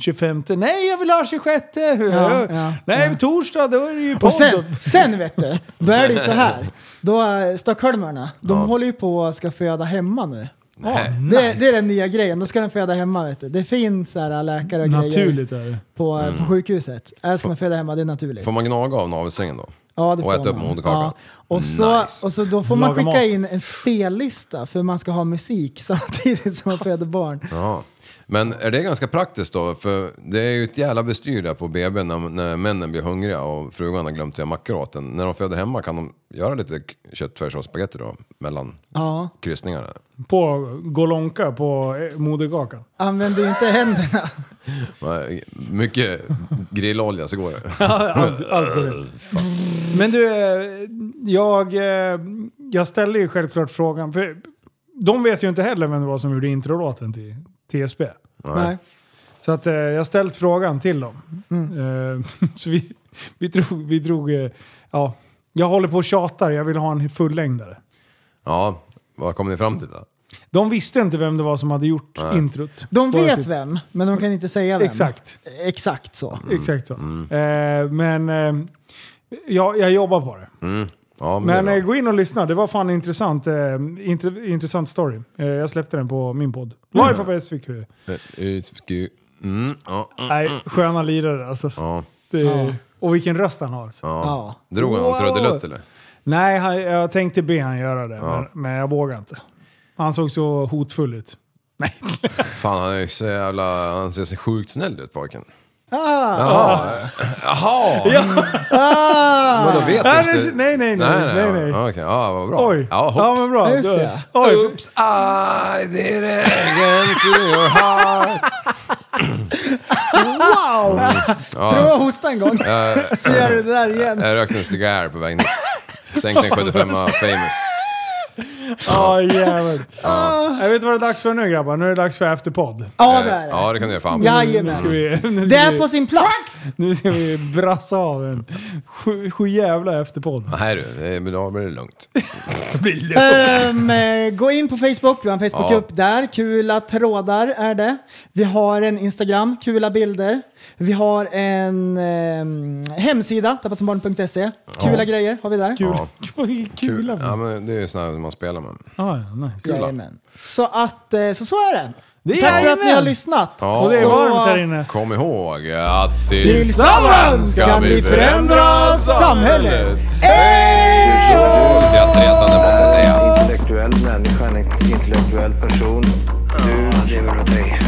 25? Nej, jag vill ha 26! Ja, ja, Nej, torsdag, då är det ju podd. Och sen, sen vet du, då är det ju så här. Då, eh, stockholmarna, de håller ju på att ska föda hemma nu. Nej. Det, det är den nya grejen, då ska de föda hemma vet du. Det finns så här, läkare och grejer Naturligt är det. på, på sjukhuset. Här ska man föda hemma, det är naturligt. Får man gnaga av navelsträngen då? Ja, det och får äta upp man. moderkakan? Ja. Och, så, Nice. och så då får man Laga skicka mat. in en spellista för man ska ha musik samtidigt som man föder barn. Ja. Men är det ganska praktiskt då? För det är ju ett jävla bestyr där på BB när, när männen blir hungriga och frugan har glömt att göra mackor åt en. När de föder hemma kan de göra lite köttfärs och spagetti då? Mellan Ja. kryssningarna? På golonka på eh, moderkakan. Använder inte händerna. Mycket grillolja så går det. allt, allt går det. Men du, eh, jag, eh, jag ställde ju självklart frågan, för de vet ju inte heller vem det var som gjorde introlåten till TSB. Nej. Så att eh, jag har ställt frågan till dem. Mm. Eh, så vi, vi drog, vi drog eh, ja, jag håller på och tjatar, jag vill ha en fullängdare. Ja, vad kom ni fram till då? De visste inte vem det var som hade gjort Nej. introt. De På vet riktigt. vem, men de kan inte säga vem. Exakt. Exakt så. Exakt så. Mm. Eh, men eh, ja, jag jobbar på det. Ja, men, Men eh, gå in och lyssna, det var fan intressant, eh, intre, intressant story. Eh, jag släppte den på min podd. Live på SVQ. Mm, ja, mm, Nej, sköna lirare alltså. Ja, Det, Ja. Och vilken röst han har. Ja. Ja. Drog han Wow. trudelutt eller? Nej, han, jag tänkte be han göra det, Ja. men, men jag vågar inte. Han såg så hotfull ut. Fan han är ju så jävla... Han ser så sjukt snäll ut pojken. Ah, Jaha! Jaha! ah. Vadå vet Nej, du inte? nej, nej, nej, nej, nej. ja, Okej, ja vad bra. Oj, Ja, ja, hopps. men bra. Just det. Oj, Oops, I did it again to your heart. Wow! Prova att hosta en gång. Så gör du det där igen. jag rökte en cigarr på väg ner. Sänkte en 75 famous. Ja, jävel. Jag vet vad det är dags för nu grabbar. Nu är det dags för efterpodd. Ja, det är det. Ja, det kan du göra fan. Nu Jajamän. ska vi, nu Det ska är vi, på sin plats! nu ska vi brassa av en sju, sju jävla efterpodd. Nej du, det- men då blir det lugnt. Ehm, eh, gå in på Facebook, vi har en Facebookgrupp Ja. där. Kula trådar är det. Vi har en Instagram, kula bilder. Vi har en ehm, hemsida, tappatsambarn.se. Kula grejer har vi där. Kul. Ja. Kul. Kul. Ja, men det är ju sådana man spelar med. Ah, ja, nice. Jajamän. Så att, eh, så så är det. Det är Tack för att ni har lyssnat. Ja. Och det är varmt här inne. Kom ihåg att Tillsammans kan vi förändra samhället. Ejo! Skrattretande måste jag säga. Intellektuell människa, en intellektuell person. Du lever åt dig.